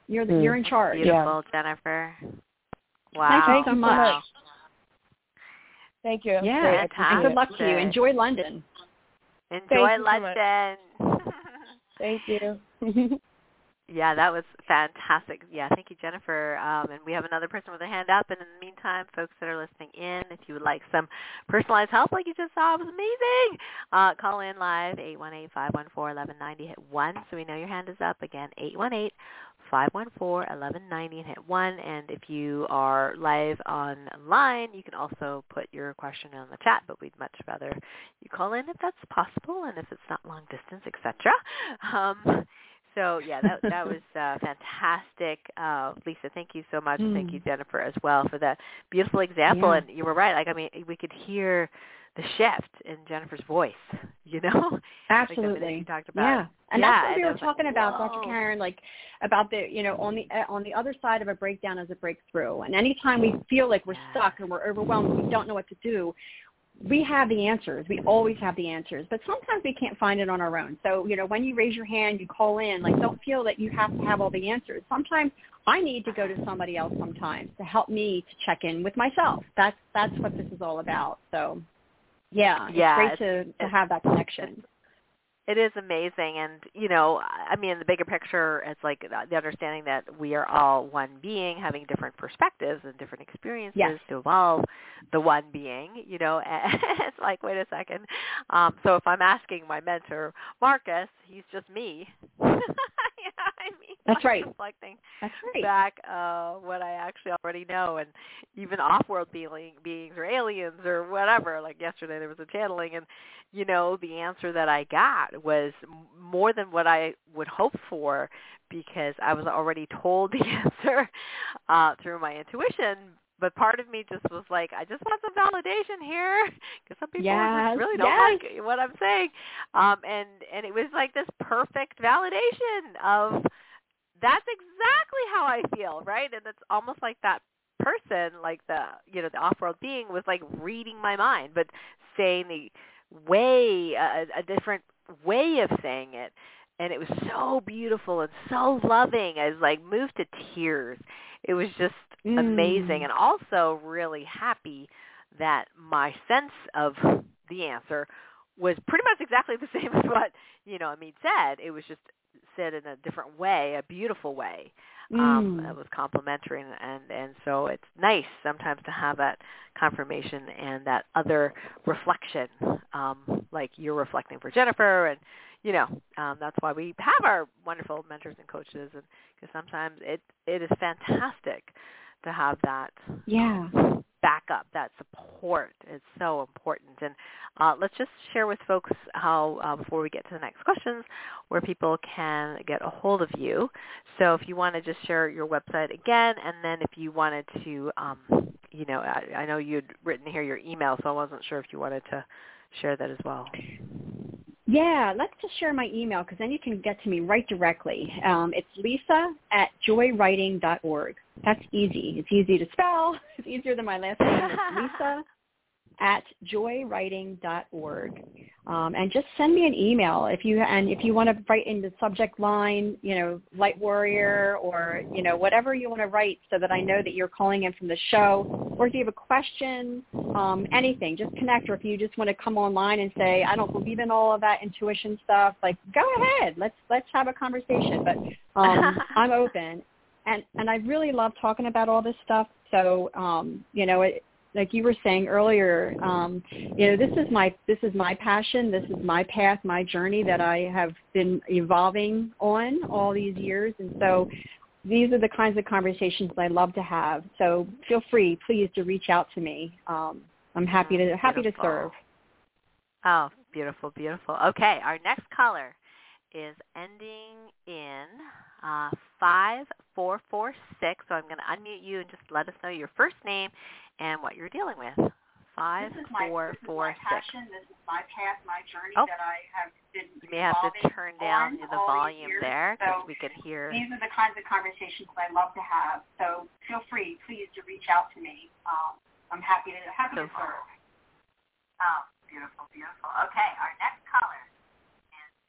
You're the, mm. you're in charge. Beautiful, yeah. Jennifer. Wow. Thank you so much. Wow. Thank you. Yeah, and good luck to you. Enjoy London. Enjoy London. Thank you. yeah, that was fantastic. Yeah, thank you, Jennifer. Um, and we have another person with a hand up. And in the meantime, folks that are listening in, if you would like some personalized help like you just saw, it was amazing. Uh, call in live, 818-514-1190. Hit 1 so we know your hand is up. Again, 818 514-1190 and hit 1. And if you are live online, you can also put your question in the chat, but we'd much rather you call in if that's possible and if it's not long distance, etc. Um, so yeah, that that was uh, fantastic, uh, Lisa. Thank you so much. Mm. Thank you, Jennifer, as well for that beautiful example. Yeah. And you were right. Like I mean, we could hear the shift in Jennifer's voice, you know? Absolutely. Like you talked about. Yeah. And yeah, that's what we were talking like, about, Dr. Karen, like about the, you know, on the uh, on the other side of a breakdown is a breakthrough. And anytime we feel like we're stuck and we're overwhelmed, we don't know what to do, we have the answers. We always have the answers, but sometimes we can't find it on our own. So, you know, when you raise your hand, you call in, like don't feel that you have to have all the answers. Sometimes I need to go to somebody else sometimes to help me to check in with myself. That's that's what this is all about. So yeah, it's yeah, great it's, to to have that connection. It is amazing, and you know, I mean, the bigger picture, it's like the understanding that we are all one being, having different perspectives and different experiences yes. to evolve the one being. You know, and it's like, wait a second. Um, so if I'm asking my mentor Marcus, he's just me. I mean, that's right. Reflecting that's right. back uh, what I actually already know, and even off-world being, beings or aliens or whatever. Like yesterday, there was a channeling, and you know, the answer that I got was more than what I would hope for because I was already told the answer uh, through my intuition but part of me just was like, I just want some validation here because some people yes, just really don't yes. like what I'm saying. Um, and and it was like this perfect validation of that's exactly how I feel, right? And it's almost like that person, like the you know the off-world being, was like reading my mind, but saying the way a, a different way of saying it and it was so beautiful and so loving. I was like moved to tears. It was just mm. amazing and also really happy that my sense of the answer was pretty much exactly the same as what, you know, Amit said. It was just said in a different way, a beautiful way. Um, mm. it was complimentary, and, and and so it's nice sometimes to have that confirmation and that other reflection, um, like you're reflecting for Jennifer, and you know um, that's why we have our wonderful mentors and coaches, and because sometimes it it is fantastic to have that yeah backup, that support is so important. And uh, let's just share with folks how, uh, before we get to the next questions, where people can get a hold of you. So if you want to just share your website again, and then if you wanted to, um, you know, I, I know you'd written here your email, so I wasn't sure if you wanted to share that as well. Yeah, let's just share my email because then you can get to me right directly. Um, it's lisa at joywriting.org. That's easy. It's easy to spell. It's easier than my last name. It's lisa at joywriting.org. Um, and just send me an email if you and if you want to write in the subject line, you know, light warrior or you know whatever you want to write, so that I know that you're calling in from the show. Or if you have a question, um, anything, just connect. Or if you just want to come online and say, I don't believe in all of that intuition stuff, like go ahead, let's let's have a conversation. But um, I'm open, and and I really love talking about all this stuff. So um, you know, it, like you were saying earlier, um, you know, this is my this is my passion. This is my path, my journey that I have been evolving on all these years, and so these are the kinds of conversations I love to have. So feel free, please, to reach out to me. Um, I'm happy to happy beautiful. to serve. Oh, beautiful, beautiful. Okay, our next caller is ending in uh, 5446. So I'm going to unmute you and just let us know your first name and what you're dealing with. Five, this is my, four, this four, is my passion. This is my path, my journey oh. that I have been You may have to turn down the volume years. there because So we can hear. These are the kinds of conversations I love to have. So feel free, please, to reach out to me. Um, I'm happy to happy So- to serve. Oh, beautiful, beautiful. Okay, our next caller is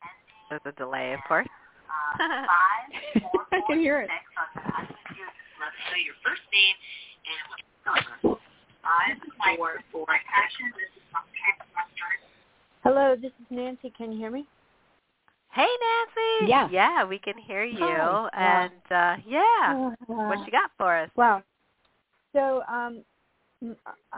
ending. There's a delay, of course. Uh, five, I can hear it. six. So I'm going to unmute you. Let us know your first name and what you're dealing with. Five, four, four, my passion. This is my path, my journey. Hello, this is Nancy. Can you hear me? Hey, Nancy. Yeah. Yeah, we can hear you. And uh, yeah, what you got for us? Wow. So, um,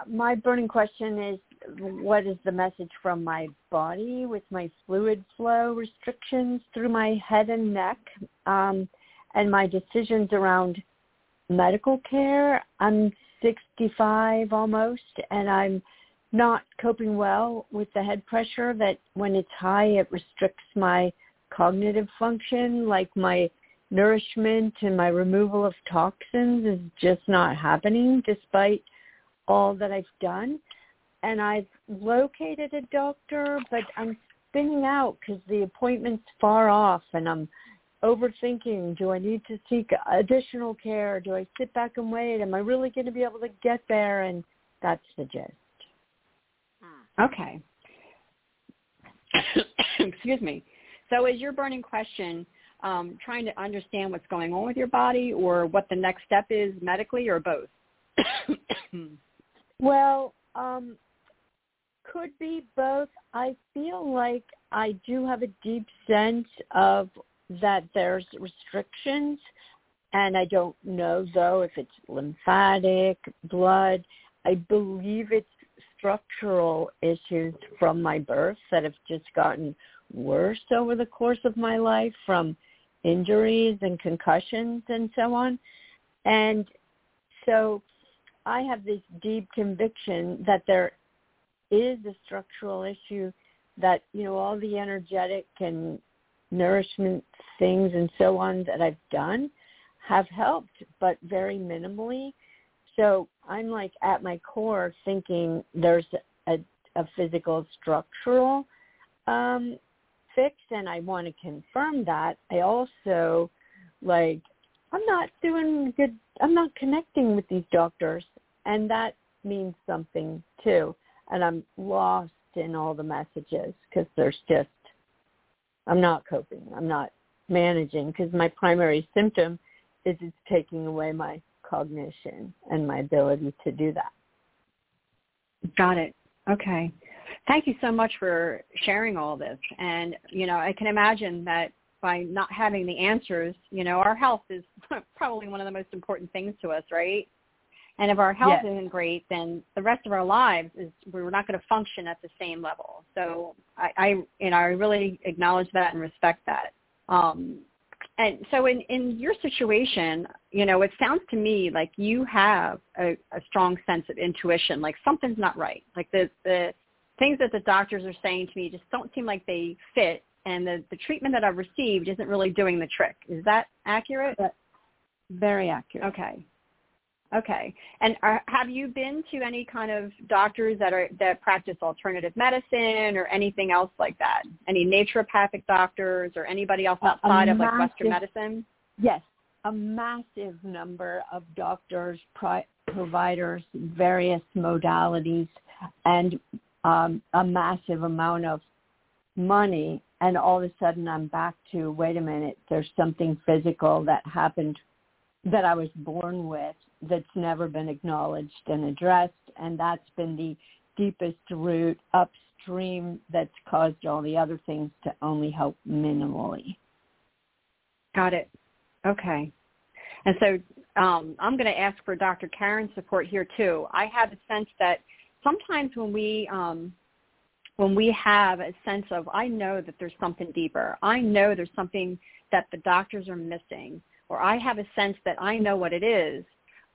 my burning question is, what is the message from my body with my fluid flow restrictions through my head and neck, um, and my decisions around medical care? I'm 65 almost, and I'm not coping well with the head pressure that when it's high, it restricts my cognitive function, like my nourishment and my removal of toxins is just not happening despite all that I've done. And I've located a doctor, but I'm spinning out because the appointment's far off and I'm overthinking. Do I need to seek additional care? Do I sit back and wait? Am I really going to be able to get there? And that's the gist. Hmm. Okay. Excuse me. So is your burning question um, trying to understand what's going on with your body or what the next step is medically or both? Well, um, could be both. I feel like I do have a deep sense of that there's restrictions, and I don't know though if it's lymphatic, blood. I believe it's structural issues from my birth that have just gotten worse over the course of my life from injuries and concussions and so on. And so I have this deep conviction that there is a structural issue that, you know, all the energetic and nourishment things and so on that I've done have helped, but very minimally. So I'm like at my core thinking there's a, a physical structural um, fix and I want to confirm that. I also like I'm not doing good. I'm not connecting with these doctors, and that means something too. And I'm lost in all the messages because there's just I'm not coping. I'm not managing because my primary symptom is it's taking away my cognition and my ability to do that. Got it. Okay. Thank you so much for sharing all this. And, you know, I can imagine that by not having the answers, you know, our health is probably one of the most important things to us, right? And if our health Yes. isn't great, then the rest of our lives is we're not going to function at the same level. So I, I you know, I really acknowledge that and respect that. Um, and so in, in your situation, you know, it sounds to me like you have a, a strong sense of intuition, like something's not right. Like the, the things that the doctors are saying to me just don't seem like they fit and the, the treatment that I've received isn't really doing the trick. Is that accurate? Very accurate. Okay. Okay. And are, have you been to any kind of doctors that are that practice alternative medicine or anything else like that? Any naturopathic doctors or anybody else A- a outside of like Western medicine? Yes, a massive number of doctors, pri- providers, various modalities, and um, a massive amount of money and all of a sudden I'm back to wait a minute there's something physical that happened that I was born with that's never been acknowledged and addressed and that's been the deepest root upstream that's caused all the other things to only help minimally. Got it. Okay. And so um, I'm going to ask for Dr. Karen's support here too. I have a sense that sometimes when we um, when we have a sense of I know that there's something deeper, I know there's something that the doctors are missing, or I have a sense that I know what it is.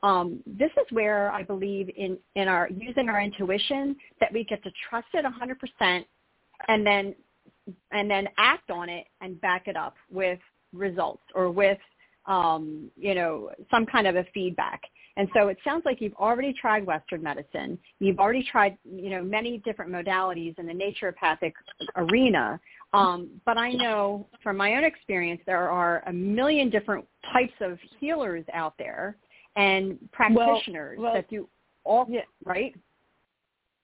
Um, this is where I believe in in our using our intuition that we get to trust it 100% and then and then act on it and back it up with results or with um, you know some kind of a feedback. And so it sounds like you've already tried Western medicine. You've already tried, you know, many different modalities in the naturopathic arena. Um, but I know from my own experience there are a million different types of healers out there and practitioners well, well, that do all yeah. right.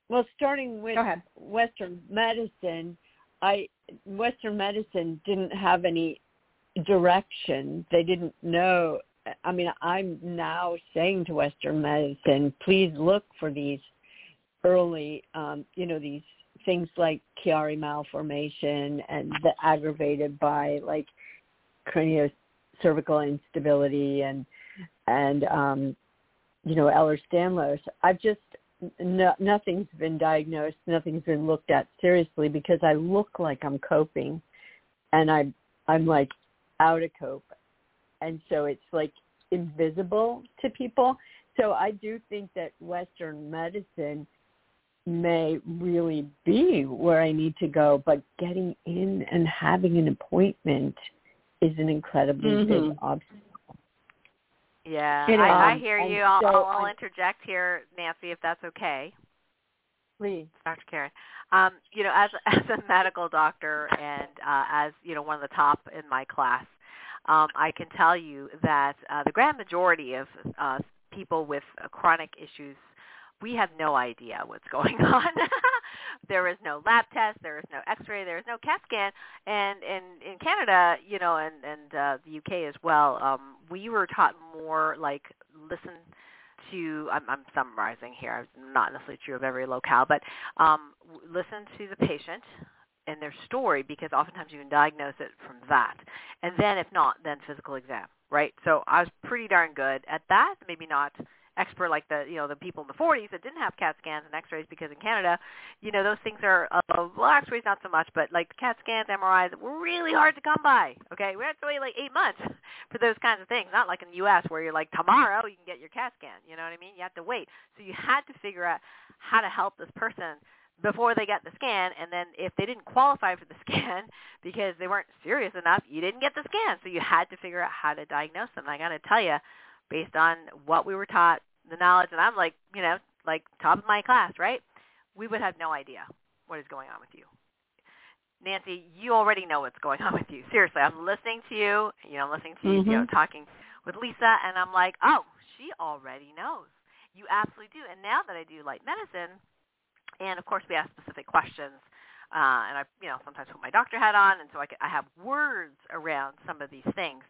Well, starting with Western medicine, I Western medicine didn't have any direction. They didn't know I mean, I'm now saying to Western medicine, please look for these early, um, you know, these things like Chiari malformation and the aggravated by like craniocervical instability and and um, you know Ehlers-Danlos. I've just no, nothing's been diagnosed, nothing's been looked at seriously because I look like I'm coping, and I'm I'm like out of cope and so it's like invisible to people. So I do think that Western medicine may really be where I need to go, but getting in and having an appointment is an incredibly mm-hmm. big obstacle. Yeah, I, I hear and you. I'll, so I'll, I'll interject here, Nancy, if that's okay. Please. Dr. Karen. Um, you know, as as a medical doctor and uh, as you know one of the top in my class, um, I can tell you that uh, the grand majority of uh, people with uh, chronic issues, we have no idea what's going on. there is no lab test, there is no X-ray, there is no CAT scan, and in in Canada, you know, and and uh, the UK as well, um, we were taught more like listen to I'm, I'm summarizing here. It's not necessarily true of every locale, but um, listen to the patient, and their story because oftentimes you can diagnose it from that. And then if not, then physical exam, right? So I was pretty darn good at that. Maybe not expert like the you know the people in the 40s that didn't have CAT scans and X-rays because in Canada, you know those things are uh, well X-rays not so much, but like CAT scans, MRIs were really hard to come by. Okay, we had to wait like eight months for those kinds of things. Not like in the U.S. where you're like tomorrow you can get your CAT scan. You know what I mean? You have to wait. So you had to figure out how to help this person before they got the scan and then if they didn't qualify for the scan because they weren't serious enough you didn't get the scan so you had to figure out how to diagnose them i got to tell you based on what we were taught the knowledge and i'm like you know like top of my class right we would have no idea what is going on with you nancy you already know what's going on with you seriously i'm listening to you you know i'm listening to you Mm-hmm. you know talking with lisa and i'm like oh she already knows you absolutely do and now that i do light medicine and of course, we ask specific questions. Uh, and I, you know, sometimes put my doctor hat on, and so I, can, I have words around some of these things.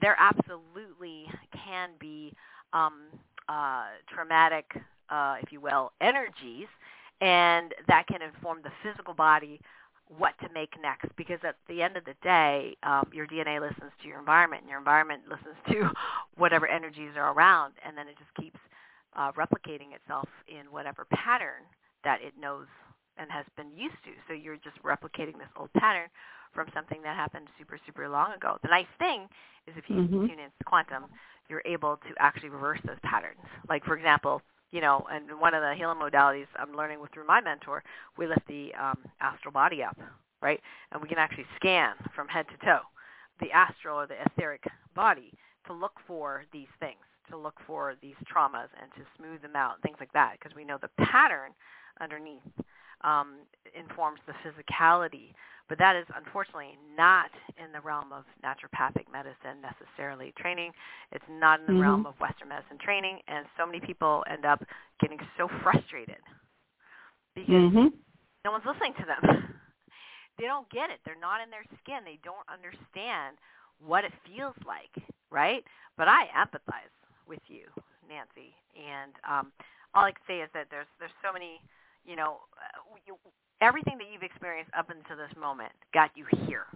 There absolutely can be um, uh, traumatic, uh, if you will, energies, and that can inform the physical body what to make next. Because at the end of the day, um, your DNA listens to your environment, and your environment listens to whatever energies are around, and then it just keeps uh, replicating itself in whatever pattern that it knows and has been used to. So you're just replicating this old pattern from something that happened super, super long ago. The nice thing is if you Mhm. tune into quantum, you're able to actually reverse those patterns. Like, for example, you know, and one of the healing modalities I'm learning with through my mentor, we lift the um, astral body up, right? And we can actually scan from head to toe the astral or the etheric body to look for these things, to look for these traumas and to smooth them out, things like that, because we know the pattern underneath um, informs the physicality. But that is unfortunately not in the realm of naturopathic medicine necessarily training. It's not in the Mhm. realm of Western medicine training, and so many people end up getting so frustrated because Mhm. no one's listening to them. they don't get it. They're not in their skin. They don't understand what it feels like, right? But I empathize with you, Nancy, and um, all I can say is that there's there's so many, you know, uh, you, everything that you've experienced up until this moment got you here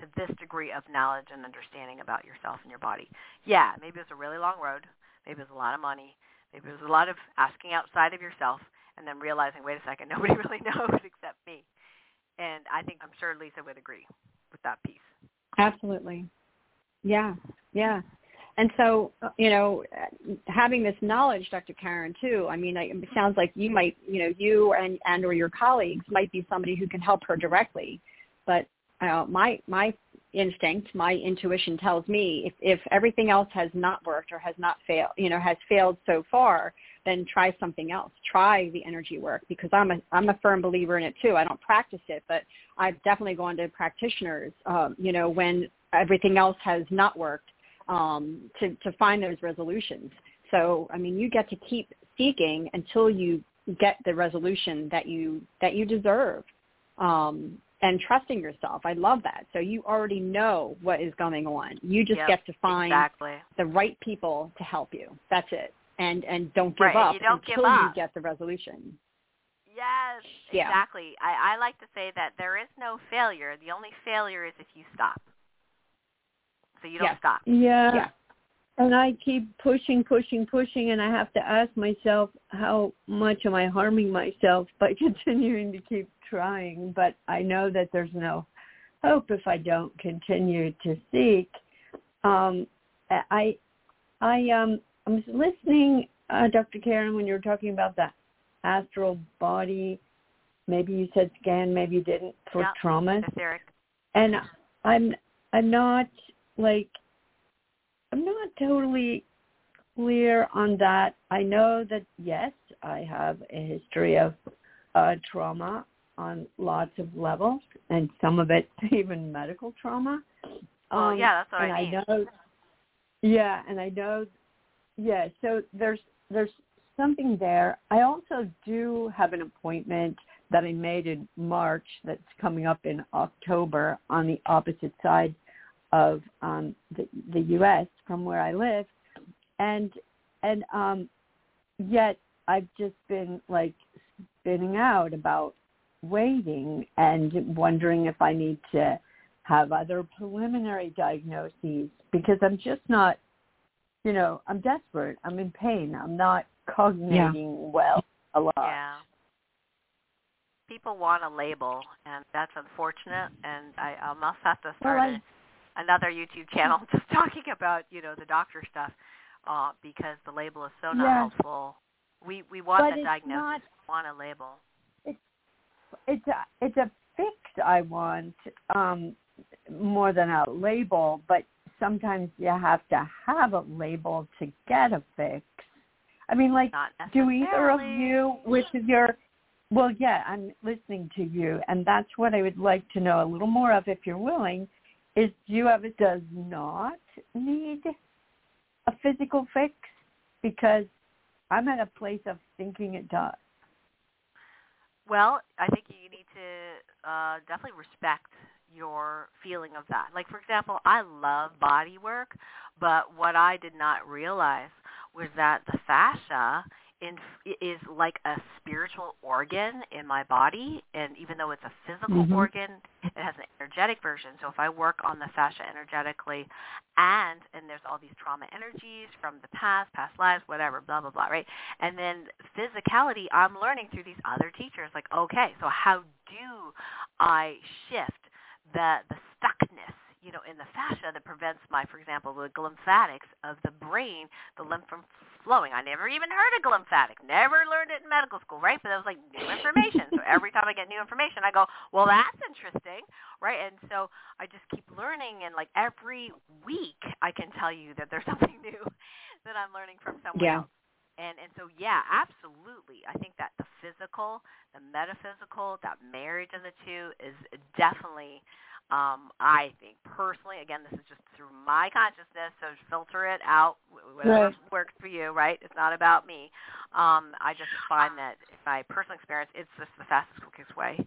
to this degree of knowledge and understanding about yourself and your body. Yeah, maybe it's a really long road. Maybe it's a lot of money. Maybe it was a lot of asking outside of yourself and then realizing, wait a second, nobody really knows except me. And I think I'm sure Lisa would agree with that piece. Absolutely. Yeah, yeah. And so, you know, having this knowledge, Dr. Karen, too. I mean, it sounds like you might, you know, you and and or your colleagues might be somebody who can help her directly. But uh, my my instinct, my intuition tells me if if everything else has not worked or has not failed, you know, has failed so far, then try something else. Try the energy work because I'm a I'm a firm believer in it too. I don't practice it, but I've definitely gone to practitioners, um, you know, when everything else has not worked um, to, to find those resolutions. So, I mean, you get to keep seeking until you get the resolution that you that you deserve, um, and trusting yourself. I love that. So you already know what is going on. You just yep, get to find exactly. the right people to help you. That's it. And and don't give right, up you don't until give up. you get the resolution. Yes, Yeah. exactly. I, I like to say that there is no failure. The only failure is if you stop. So you don't Yes. stop. Yeah. Yeah. And I keep pushing, pushing, pushing, and I have to ask myself, how much am I harming myself by continuing to keep trying? But I know that there's no hope if I don't continue to seek. Um, I, I, um, I was listening, uh, Dr. Karen, when you were talking about the astral body. Maybe you said scan, maybe you didn't for Yeah. trauma Etheric. and I'm I'm not like I'm not totally clear on that. I know that yes, I have a history of uh, trauma on lots of levels, and some of it even medical trauma. Well, Um, yeah, that's what and I mean. know. Yeah, and I know. Yeah, so there's there's something there. I also do have an appointment that I made in March that's coming up in October on the opposite side of um, the the U.S. from where I live, and and um, yet I've just been like spinning out about waiting and wondering if I need to have other preliminary diagnoses because I'm just not, you know, I'm desperate. I'm in pain. I'm not cognating well a lot. Yeah. People want a label, and that's unfortunate. And I almost have to start Well, a, another YouTube channel just talking about you know the doctor stuff, uh, because the label is so not Yeah. helpful. We we want But the diagnosis, not- want a label. it's it's a it's a fix I want um more than a label, but sometimes you have to have a label to get a fix. I mean like do either of you with your well yeah, I'm listening to you and that's what I would like to know a little more of if you're willing is you it does not need a physical fix because I'm at a place of thinking it does. Well, I think you need to uh, definitely respect your feeling of that. Like, for example, I love body work, but what I did not realize was that the fascia in, is like a spiritual organ in my body, and even though it's a physical Mhm. organ, it has an energetic version. So if I work on the fascia energetically, and and there's all these trauma energies from the past, past lives, whatever, blah blah blah, right? And then physicality, I'm learning through these other teachers. Like, okay, so how do I shift the the stuckness, you know, in the fascia that prevents my, for example, the lymphatics of the brain, the lymph from flowing. I never even heard of glymphatic. Never learned it in medical school, right? But that was like new information. so every time I get new information, I go, well, that's interesting, right? And so I just keep learning, and like every week, I can tell you that there's something new that I'm learning from someone Yeah. else. And and so yeah, absolutely. I think that the physical, the metaphysical, that marriage of the two is definitely um I think personally, again, this is just through my consciousness, so filter it out whatever Right. works for you, right? It's not about me. Um I just find that in my personal experience, it's just the fastest quickest way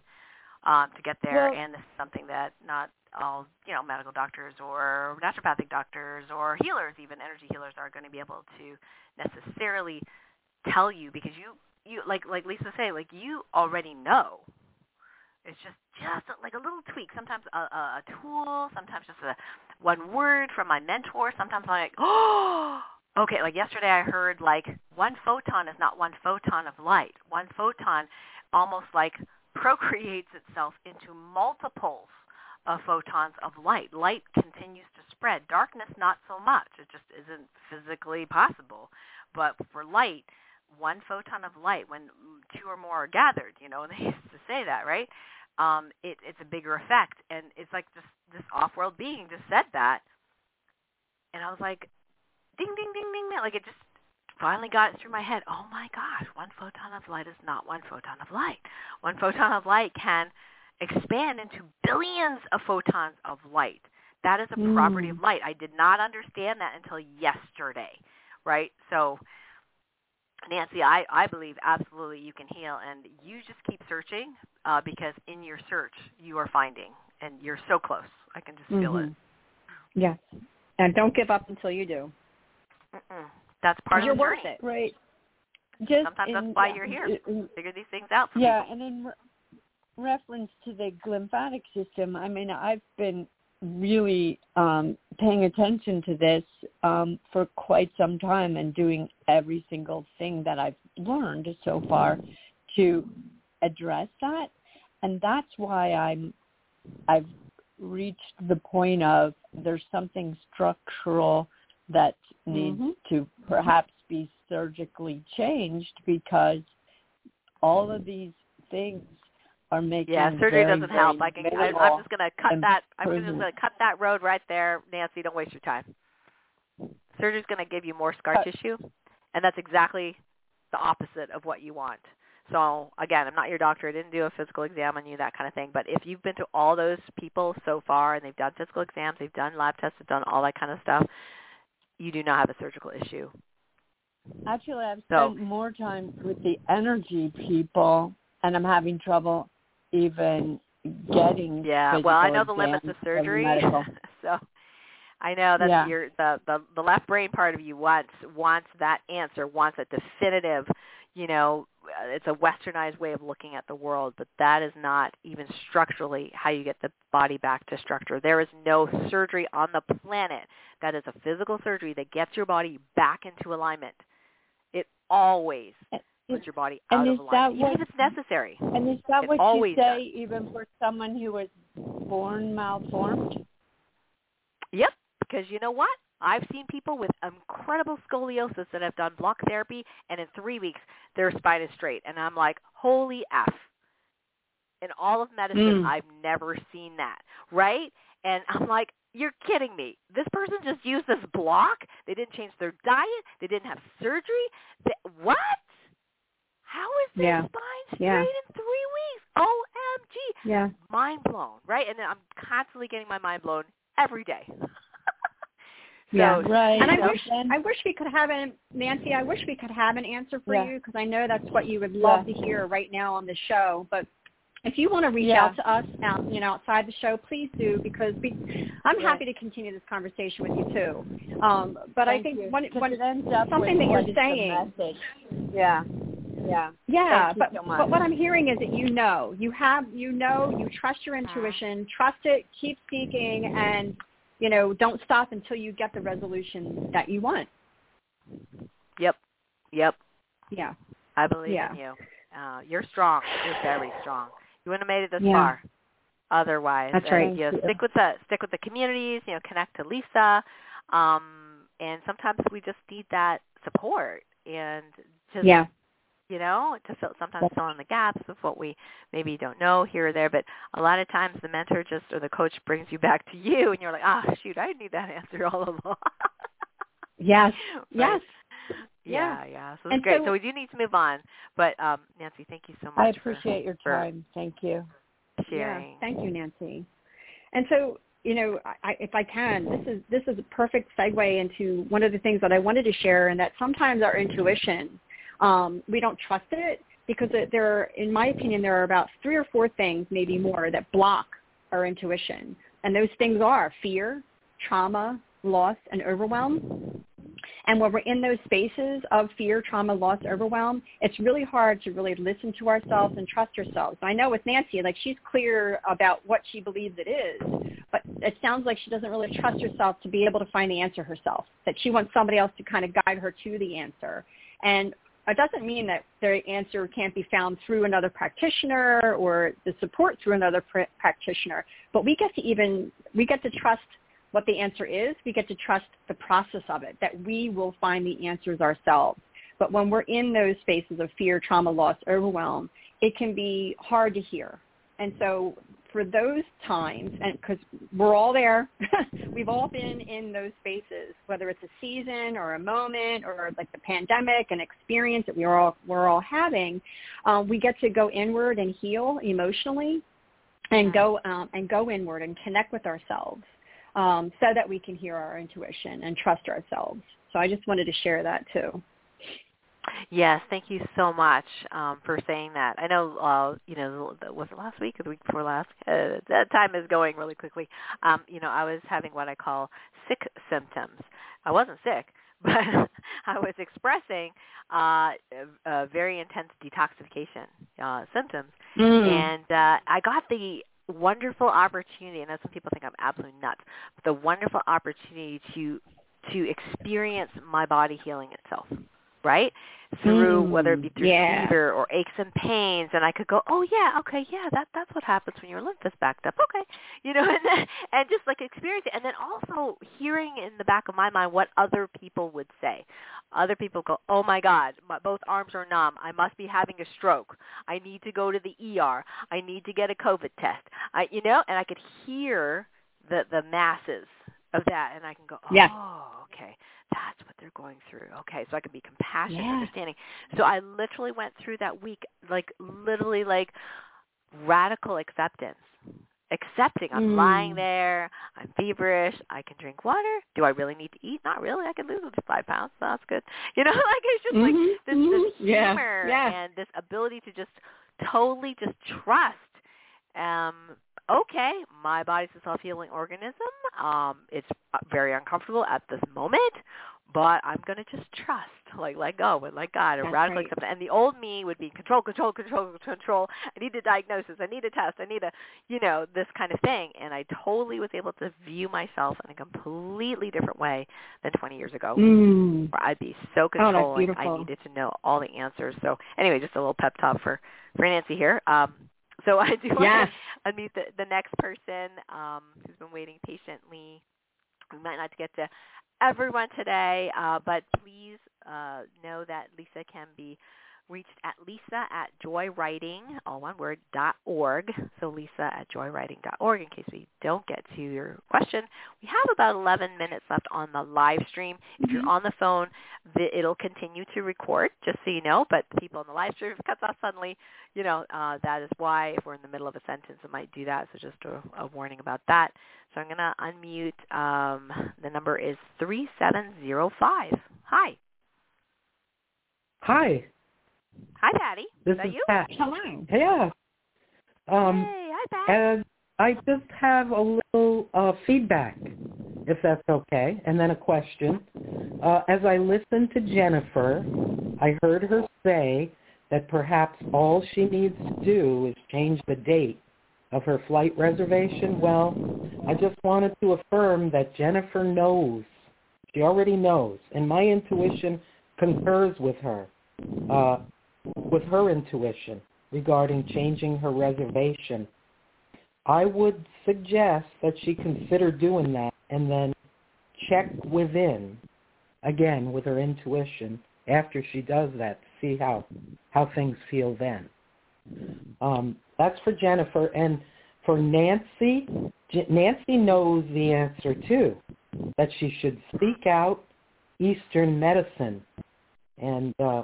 um, to get there, Well- and this is something that not all you know medical doctors or naturopathic doctors or healers, even energy healers, are going to be able to necessarily tell you because you you like like Lisa say like you already know. It's just just like a little tweak. Sometimes a, a, a tool. Sometimes just a one word from my mentor. Sometimes I'm like, oh, okay. Like yesterday, I heard like one photon is not one photon of light. One photon almost like procreates itself into multiples of photons of light. Light continues to spread. Darkness, not so much. It just isn't physically possible. But for light, one photon of light, when two or more are gathered, you know, they used to say that, right? Um, it, it's a bigger effect. And it's like this, this off-world being just said that. And I was like, ding, ding, ding, ding, ding. Like it just finally got through my head. Oh my gosh, one photon of light is not one photon of light. One photon of light can expand into billions of photons of light. That is a Mm. property of light. I did not understand that until yesterday, right? So, Nancy, I, I believe absolutely you can heal, and you just keep searching uh, because in your search you are finding, and you're so close. I can just feel it. Mhm. Yes. And don't give up until you do. Mm-mm. That's part You're of the worth journey. it. Right. Just Sometimes that's in- why you're here. in- Figure these things out for yeah, people. and in re- reference to the lymphatic system, I mean, I've been really um, paying attention to this um, for quite some time and doing every single thing that I've learned so far to address that, and that's why I'm I've reached the point of there's something structural that needs Mhm. to perhaps be surgically changed because all of these things are making Yeah, surgery very, doesn't help. I can, I, I'm just gonna cut that. I'm just gonna cut that road right there, Nancy. Don't waste your time. Surgery's gonna give you more scar Uh, tissue, and that's exactly the opposite of what you want. So again, I'm not your doctor. I didn't do a physical exam on you, that kind of thing. But if you've been to all those people so far and they've done physical exams, they've done lab tests, they've done all that kind of stuff, you do not have a surgical issue. Actually, I've So- spent more time with the energy people, and I'm having trouble even getting. Yeah. Well, I know the limits of surgery, so I know that Yeah. your the, the the left brain part of you wants wants that answer, wants a definitive. You know, uh, it's a westernized way of looking at the world, but that is not even structurally how you get the body back to structure. There is no surgery on the planet that is a physical surgery that gets your body back into alignment. It always puts your body and out is of that alignment, even what- if it's necessary. And is that It what you say, does. even for someone who was born malformed? Yep, because you know what? I've seen people with incredible scoliosis that have done block therapy, and in three weeks their spine is straight, and I'm like, holy f! In all of medicine, Mm. I've never seen that, right? And I'm like, you're kidding me. This person just used this block. They didn't change their diet. They didn't have surgery. They, what? How is their Yeah. spine straight Yeah. in three weeks? OMG Yeah. mind blown, right? And then I'm constantly getting my mind blown every day. so, Yeah. Right. And I So wish I wish we could have an Nancy. I wish we could have an answer for Yeah. you because I know that's what you would love Yeah. to hear right now on the show. But if you want to reach Yeah. out to us out you know outside the show, please do because we. I'm Right. happy to continue this conversation with you too. Um, but I think you. one, 'Cause one it ends up something that you're what is the saying- Yeah. Yeah. Yeah, but so but what I'm hearing is that you know, you have, you know, you trust your intuition, trust it, keep seeking, and you know, don't stop until you get the resolution that you want. yep, yep. Yeah, I believe Yeah. in you. Uh, you're strong. You're very strong. You wouldn't have made it this Yeah. far otherwise. That's And, right. You know, stick with the stick with the communities. You know, connect to Lisa. Um, and sometimes we just need that support and just yeah, you know, to fill sometimes fill in the gaps of what we maybe don't know here or there. But a lot of times the mentor just or the coach brings you back to you, and you're like, ah, shoot, I need that answer all along. yes, Right? yes. Yeah, yeah. So it's great. so- So, we do need to move on. But um, Nancy, thank you so much. I for appreciate your for time. Thank you. sharing. Yeah, thank you, Nancy. And so, you know, I, if I can, this is this is a perfect segue into one of the things that I wanted to share, and that sometimes our intuition, um, we don't trust it because there, are, in my opinion, there are about three or four things, maybe more, that block our intuition, and those things are fear, trauma, loss, and overwhelm. And when we're in those spaces of fear, trauma, loss, overwhelm, it's really hard to really listen to ourselves and trust ourselves. I know with Nancy, like she's clear about what she believes it is, but it sounds like she doesn't really trust herself to be able to find the answer herself, that she wants somebody else to kind of guide her to the answer. And it doesn't mean that the answer can't be found through another practitioner or the support through another pr- practitioner, but we get to even, we get to trust what the answer is. We get to trust the process of it, that we will find the answers ourselves. But when we're in those spaces of fear, trauma, loss, overwhelm, it can be hard to hear. And so for those times, and because we're all there, we've all been in those spaces, whether it's a season or a moment or like the pandemic, an experience that we're all we're all having, um, we get to go inward and heal emotionally, and go um, and go inward and connect with ourselves um, so that we can hear our intuition and trust ourselves. So I just wanted to share that too. Yes, thank you so much um, for saying that. I know, uh, you know, was it last week or the week before last? Uh, that time is going really quickly. Um, you know, I was having what I call sick symptoms. I wasn't sick, but I was expressing uh, a, very intense detoxification uh, symptoms, mm. and uh, I got the wonderful opportunity, and some people think I'm absolutely nuts, but the wonderful opportunity to to experience my body healing itself, right? Through mm, whether it be through yeah. fever or aches and pains, and I could go, oh yeah, okay, yeah, that that's what happens when your lymph is backed up, okay, you know, and then, and just like experience it, and then also hearing in the back of my mind what other people would say. Other people go, oh my God, my, both arms are numb. I must be having a stroke. I need to go to the ER. I need to get a COVID test. I, you know, and I could hear the the masses of that, and I can go, oh, yes. okay, that's what they're going through. Okay, so I can be compassionate, yeah. understanding. So I literally went through that week, like literally like radical acceptance accepting. I'm mm. lying there. I'm feverish. I can drink water. Do I really need to eat? Not really. I can lose five pounds. That's good. You know, like it's just mm-hmm. like this, mm-hmm. this humor yeah. Yeah. and this ability to just totally just trust. Um, okay, my body's a self-healing organism. Um, it's very uncomfortable at this moment, but I'm going to just trust, like let go and let God and That's radically right. accept. And the old me would be control, control, control, control. I need a diagnosis. I need a test. I need a, you know, this kind of thing. And I totally was able to view myself in a completely different way than 20 years ago, mm. where I'd be so controlling. Oh, I needed to know all the answers. So anyway, just a little pep talk for for Nancy here. Um, so I do yes. want to meet the, the next person um, who's been waiting patiently. We might not get to everyone today, uh, but please uh, know that Lisa can be reached at lisa at joywriting, all one word, dot org. So lisa at joywriting.org in case we don't get to your question. We have about 11 minutes left on the live stream. If you're on the phone, the, it'll continue to record, just so you know. But people on the live stream, if it cuts off suddenly, you know, uh, that is why. If we're in the middle of a sentence, it might do that. So just a, a warning about that. So I'm going to unmute. Um, the number is 3705. Hi. Hi. Hi, Patty. This is, is you? Pat. Hello. Yeah. Um, hey, hi, Pat. And I just have a little uh, feedback, if that's okay, and then a question. Uh, as I listened to Jennifer, I heard her say that perhaps all she needs to do is change the date of her flight reservation. Well, I just wanted to affirm that Jennifer knows. She already knows, and my intuition concurs with her. Uh, with her intuition regarding changing her reservation. I would suggest that she consider doing that and then check within again with her intuition after she does that to see how how things feel then. Um, that's for Jennifer and for Nancy. Nancy knows the answer too, that she should seek out Eastern medicine, and uh,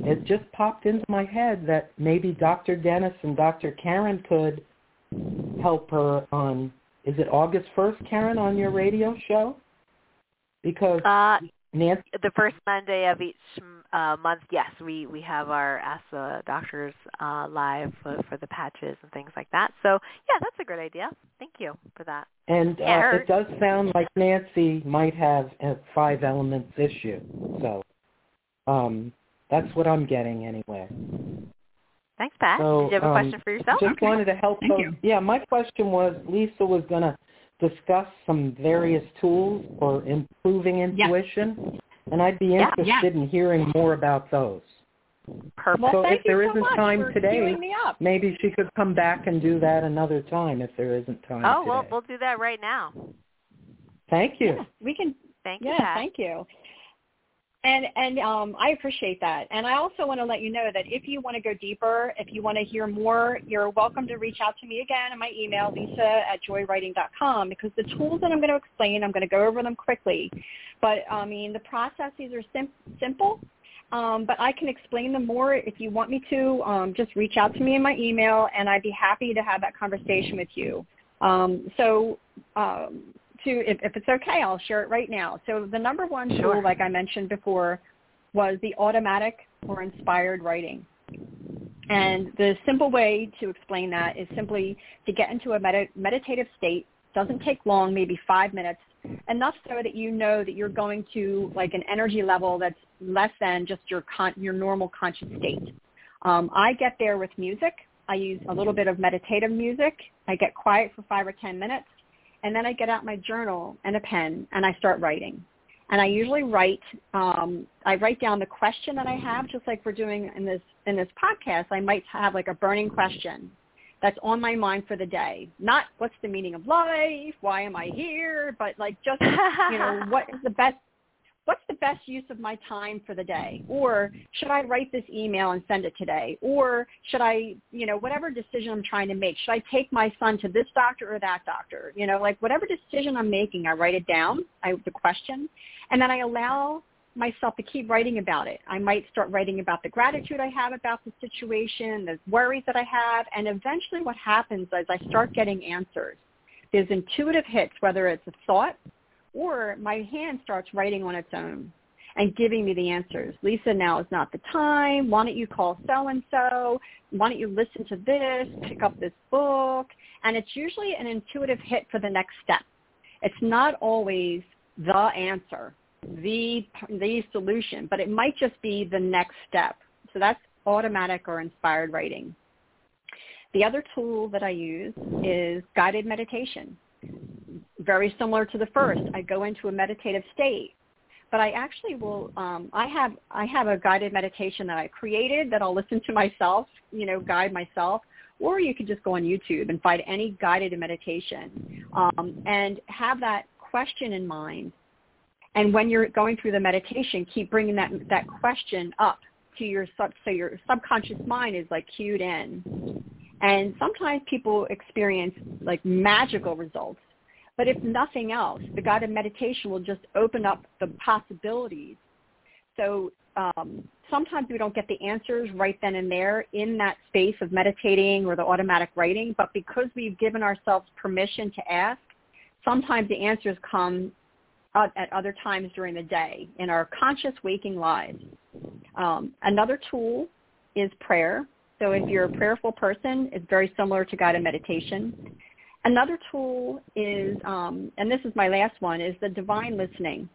it just popped into my head that maybe Dr. Dennis and Dr. Karen could help her on is it August 1st, Karen, on your radio show? Because uh, Nancy the first Monday of each uh, month, yes, we we have our Ask the Doctors uh, live for, for the patches and things like that. So yeah, that's a great idea. Thank you for that. And uh, it does sound like Nancy might have a five elements issue. So um, that's what I'm getting anyway. Thanks, Pat. So, Did you have a um, question for yourself? Just Okay. wanted to help. Thank folks- you. Yeah, my question was Lisa was going to discuss some various tools for improving intuition, and I'd be Yeah, interested in hearing more about those. Perfect. Well, So thank if there you so isn't much time for today, me up. Maybe she could come back and do that another time if there isn't time oh, today. well, we'll do that right now. Thank you. Yeah, we can Thank you, yeah, Pat. thank you. And and um, I appreciate that. And I also want to let you know that if you want to go deeper, if you want to hear more, you're welcome to reach out to me again on my email, lisa at joywriting.com, because the tools that I'm going to explain, I'm going to go over them quickly. But, I mean, the processes are sim- simple, um, but I can explain them more if you want me to. Um, just reach out to me in my email, and I'd be happy to have that conversation with you. Um, so um, to if, if it's okay, I'll share it right now. So the number one Sure. tool, like I mentioned before, was the automatic or inspired writing. And the simple way to explain that is simply to get into a med- meditative state. Doesn't take long, maybe five minutes, enough so that you know that you're going to like an energy level that's less than just your con- your normal conscious state. Um, I get there with music. I use a little bit of meditative music. I get quiet for five or ten minutes, and then I get out my journal and a pen and I start writing. And I usually write. Um, I write down the question that I have, just like we're doing in this in this podcast. I might have like a burning question that's on my mind for the day. Not what's the meaning of life, why am I here, but like just you know what is the best what's the best use of my time for the day? Or should i write this email and send it today? Or should i you know whatever decision i'm trying to make should i take my son to this doctor or that doctor? You know like whatever decision i'm making i write it down i the question and then i allow myself to keep writing about it. I might start writing about the gratitude i have about the situation the worries that i have and eventually what happens is i start getting answers. There's intuitive hits whether it's a thought or my hand starts writing on its own and giving me the answers. Lisa, now is not the time. Why don't you call so-and-so? Why don't you listen to this, pick up this book? And it's usually an intuitive hit for the next step. It's not always the answer, the, the solution, but it might just be the next step. So that's automatic or inspired writing. The other tool that I use is guided meditation very similar to the first. I go into a meditative state, but I actually will. Um, I have I have a guided meditation that I created that I'll listen to myself. You know, guide myself. Or you could just go on YouTube and find any guided meditation um, and have that question in mind. And when you're going through the meditation, keep bringing that that question up to your sub so your subconscious mind is like cued in. And sometimes people experience like magical results but if nothing else, the guided meditation will just open up the possibilities. So um, sometimes we don't get the answers right then and there in that space of meditating or the automatic writing, but because we've given ourselves permission to ask, sometimes the answers come at, other times during the day in our conscious waking lives. Um, another tool is prayer. So if you're a prayerful person, it's very similar to guided meditation. Another tool is, um, and this is my last one, is the divine listening.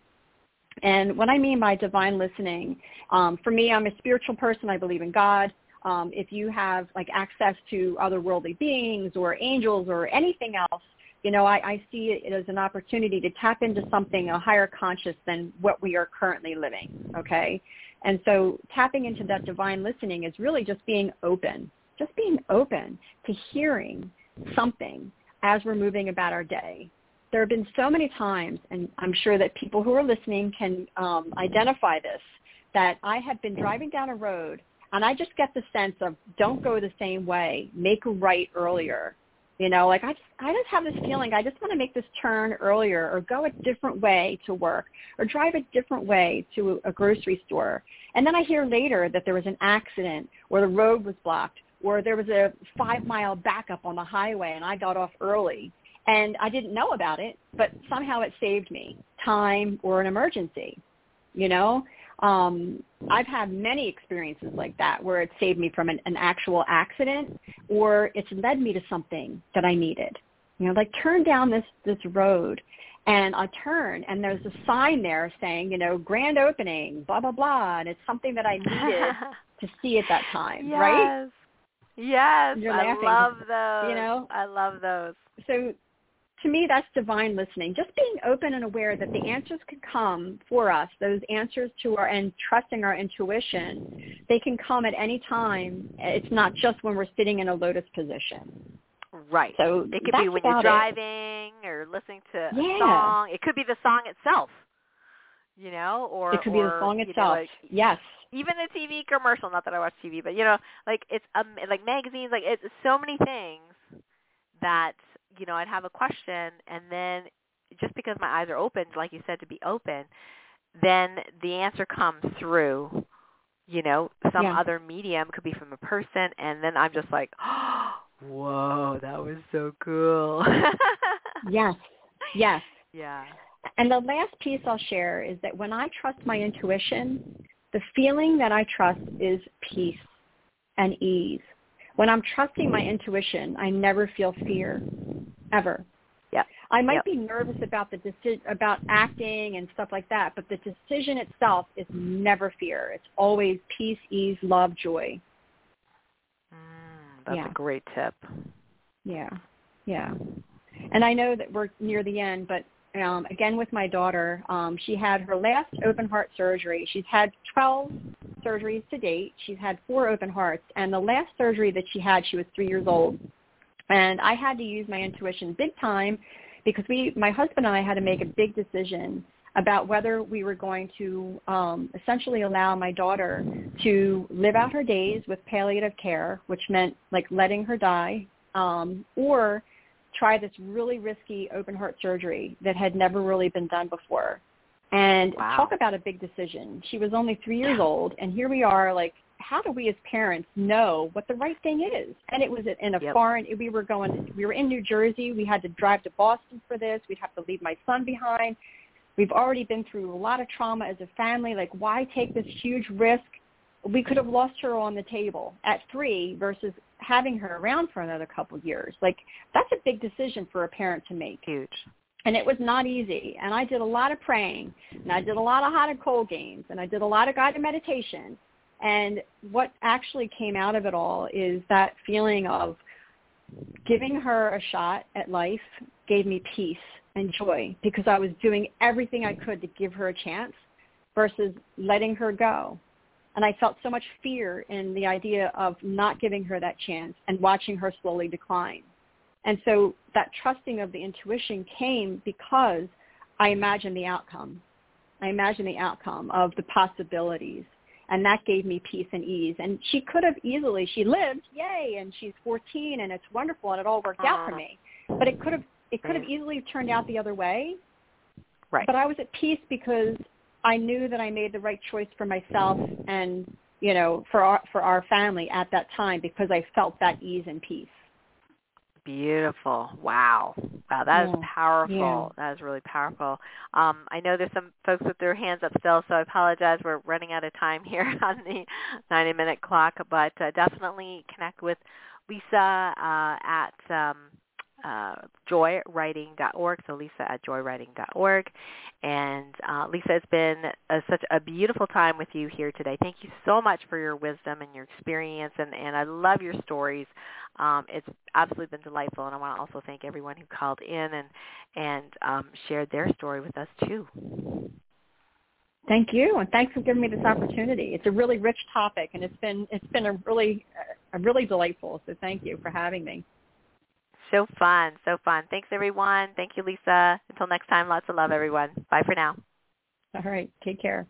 And what I mean by divine listening, um, for me, I'm a spiritual person. I believe in God. Um, if you have like access to otherworldly beings or angels or anything else, you know, I, I see it as an opportunity to tap into something, a higher conscious than what we are currently living. Okay. And so tapping into that divine listening is really just being open, just being open to hearing something as we're moving about our day. There have been so many times, and I'm sure that people who are listening can um, identify this, that I have been driving down a road and I just get the sense of don't go the same way, make a right earlier. You know, like I just I just have this feeling I just want to make this turn earlier or go a different way to work or drive a different way to a grocery store. And then I hear later that there was an accident or the road was blocked or there was a five mile backup on the highway and I got off early and I didn't know about it, but somehow it saved me time or an emergency, you know? um, I've had many experiences like that where it saved me from an, an actual accident or it's led me to something that I needed. You know, like turn down this this road and I turn and there's a sign there saying, you know, grand opening, blah blah blah, and it's something that I needed to see at that time, yes. right? Yes, You're I love those. you know? I love those. So to me that's divine listening. Just being open and aware that the answers can come for us, those answers to our and trusting our intuition, they can come at any time. It's not just when we're sitting in a lotus position. Right. So it could be when you're about it. driving or listening to a Yeah. song. It could be the song itself. You know, or It could be the song you know, itself. like, yes. Even the TV commercial. Not that I watch TV, but you know, like it's um like magazines. Like it's so many things that you know I'd have a question, and then just because my eyes are open, like you said, to be open, then the answer comes through. You know, some Yeah. other medium could be from a person, and then I'm just like, whoa, that was so cool. Yes. Yes. Yeah. And the last piece I'll share is that when I trust my intuition, the feeling that I trust is peace and ease. When I'm trusting my intuition, I never feel fear, ever. Yep. I might Yep. be nervous about the deci- about acting and stuff like that, but the decision itself is never fear. It's always peace, ease, love, joy. Mm, that's Yeah. a great tip. Yeah, yeah. And I know that we're near the end, but um, again with my daughter, um, she had her last open heart surgery. She's had 12 surgeries to date. She's had four open hearts, and the last surgery that she had, she was three years old. And I had to use my intuition big time because we, my husband and I, had to make a big decision about whether we were going to um, essentially allow my daughter to live out her days with palliative care, which meant like letting her die, um, or try this really risky open heart surgery that had never really been done before. And Wow. talk about a big decision. She was only three years old, and here we are, like, how do we as parents know what the right thing is? And it was in a Yep. foreign. We were going. We were in New Jersey. We had to drive to Boston for this. We'd have to leave my son behind. We've already been through a lot of trauma as a family. Like, why take this huge risk? We could have lost her on the table at three versus having her around for another couple of years. Like, that's a big decision for a parent to make Huge. and it was not easy. And I did a lot of praying, and I did a lot of hot and cold games, and I did a lot of guided meditation. And what actually came out of it all is that feeling of giving her a shot at life gave me peace and joy because I was doing everything I could to give her a chance versus letting her go. And I felt so much fear in the idea of not giving her that chance and watching her slowly decline. And so that trusting of the intuition came because I imagined the outcome. I imagined the outcome of the possibilities. And that gave me peace and ease. And she could have easily, she lived, yay, and she's 14 and it's wonderful and it all worked out for ah. me. But it could have, it could have easily turned out the other way. Right. But I was at peace because I knew that I made the right choice for myself and, you know, for our, for our family at that time because I felt that ease and peace. Beautiful. Wow. Wow, that is Yeah. powerful. Yeah. That is really powerful. Um, I know there's some folks with their hands up still, so I apologize. We're running out of time here on the 90-minute clock, but uh, definitely connect with Lisa uh, at um, uh, joywriting.org, so Lisa at joywriting.org. And uh, Lisa, it's been uh such a beautiful time with you here today. Thank you so much for your wisdom and your experience, and, and I love your stories. Um, it's absolutely been delightful, and I want to also thank everyone who called in and and um, shared their story with us too. Thank you, and thanks for giving me this opportunity. It's a really rich topic, and it's been it's been a really a really delightful. So thank you for having me. So fun, so fun. Thanks everyone. Thank you, Lisa. Until next time, lots of love, everyone. Bye for now. All right, take care.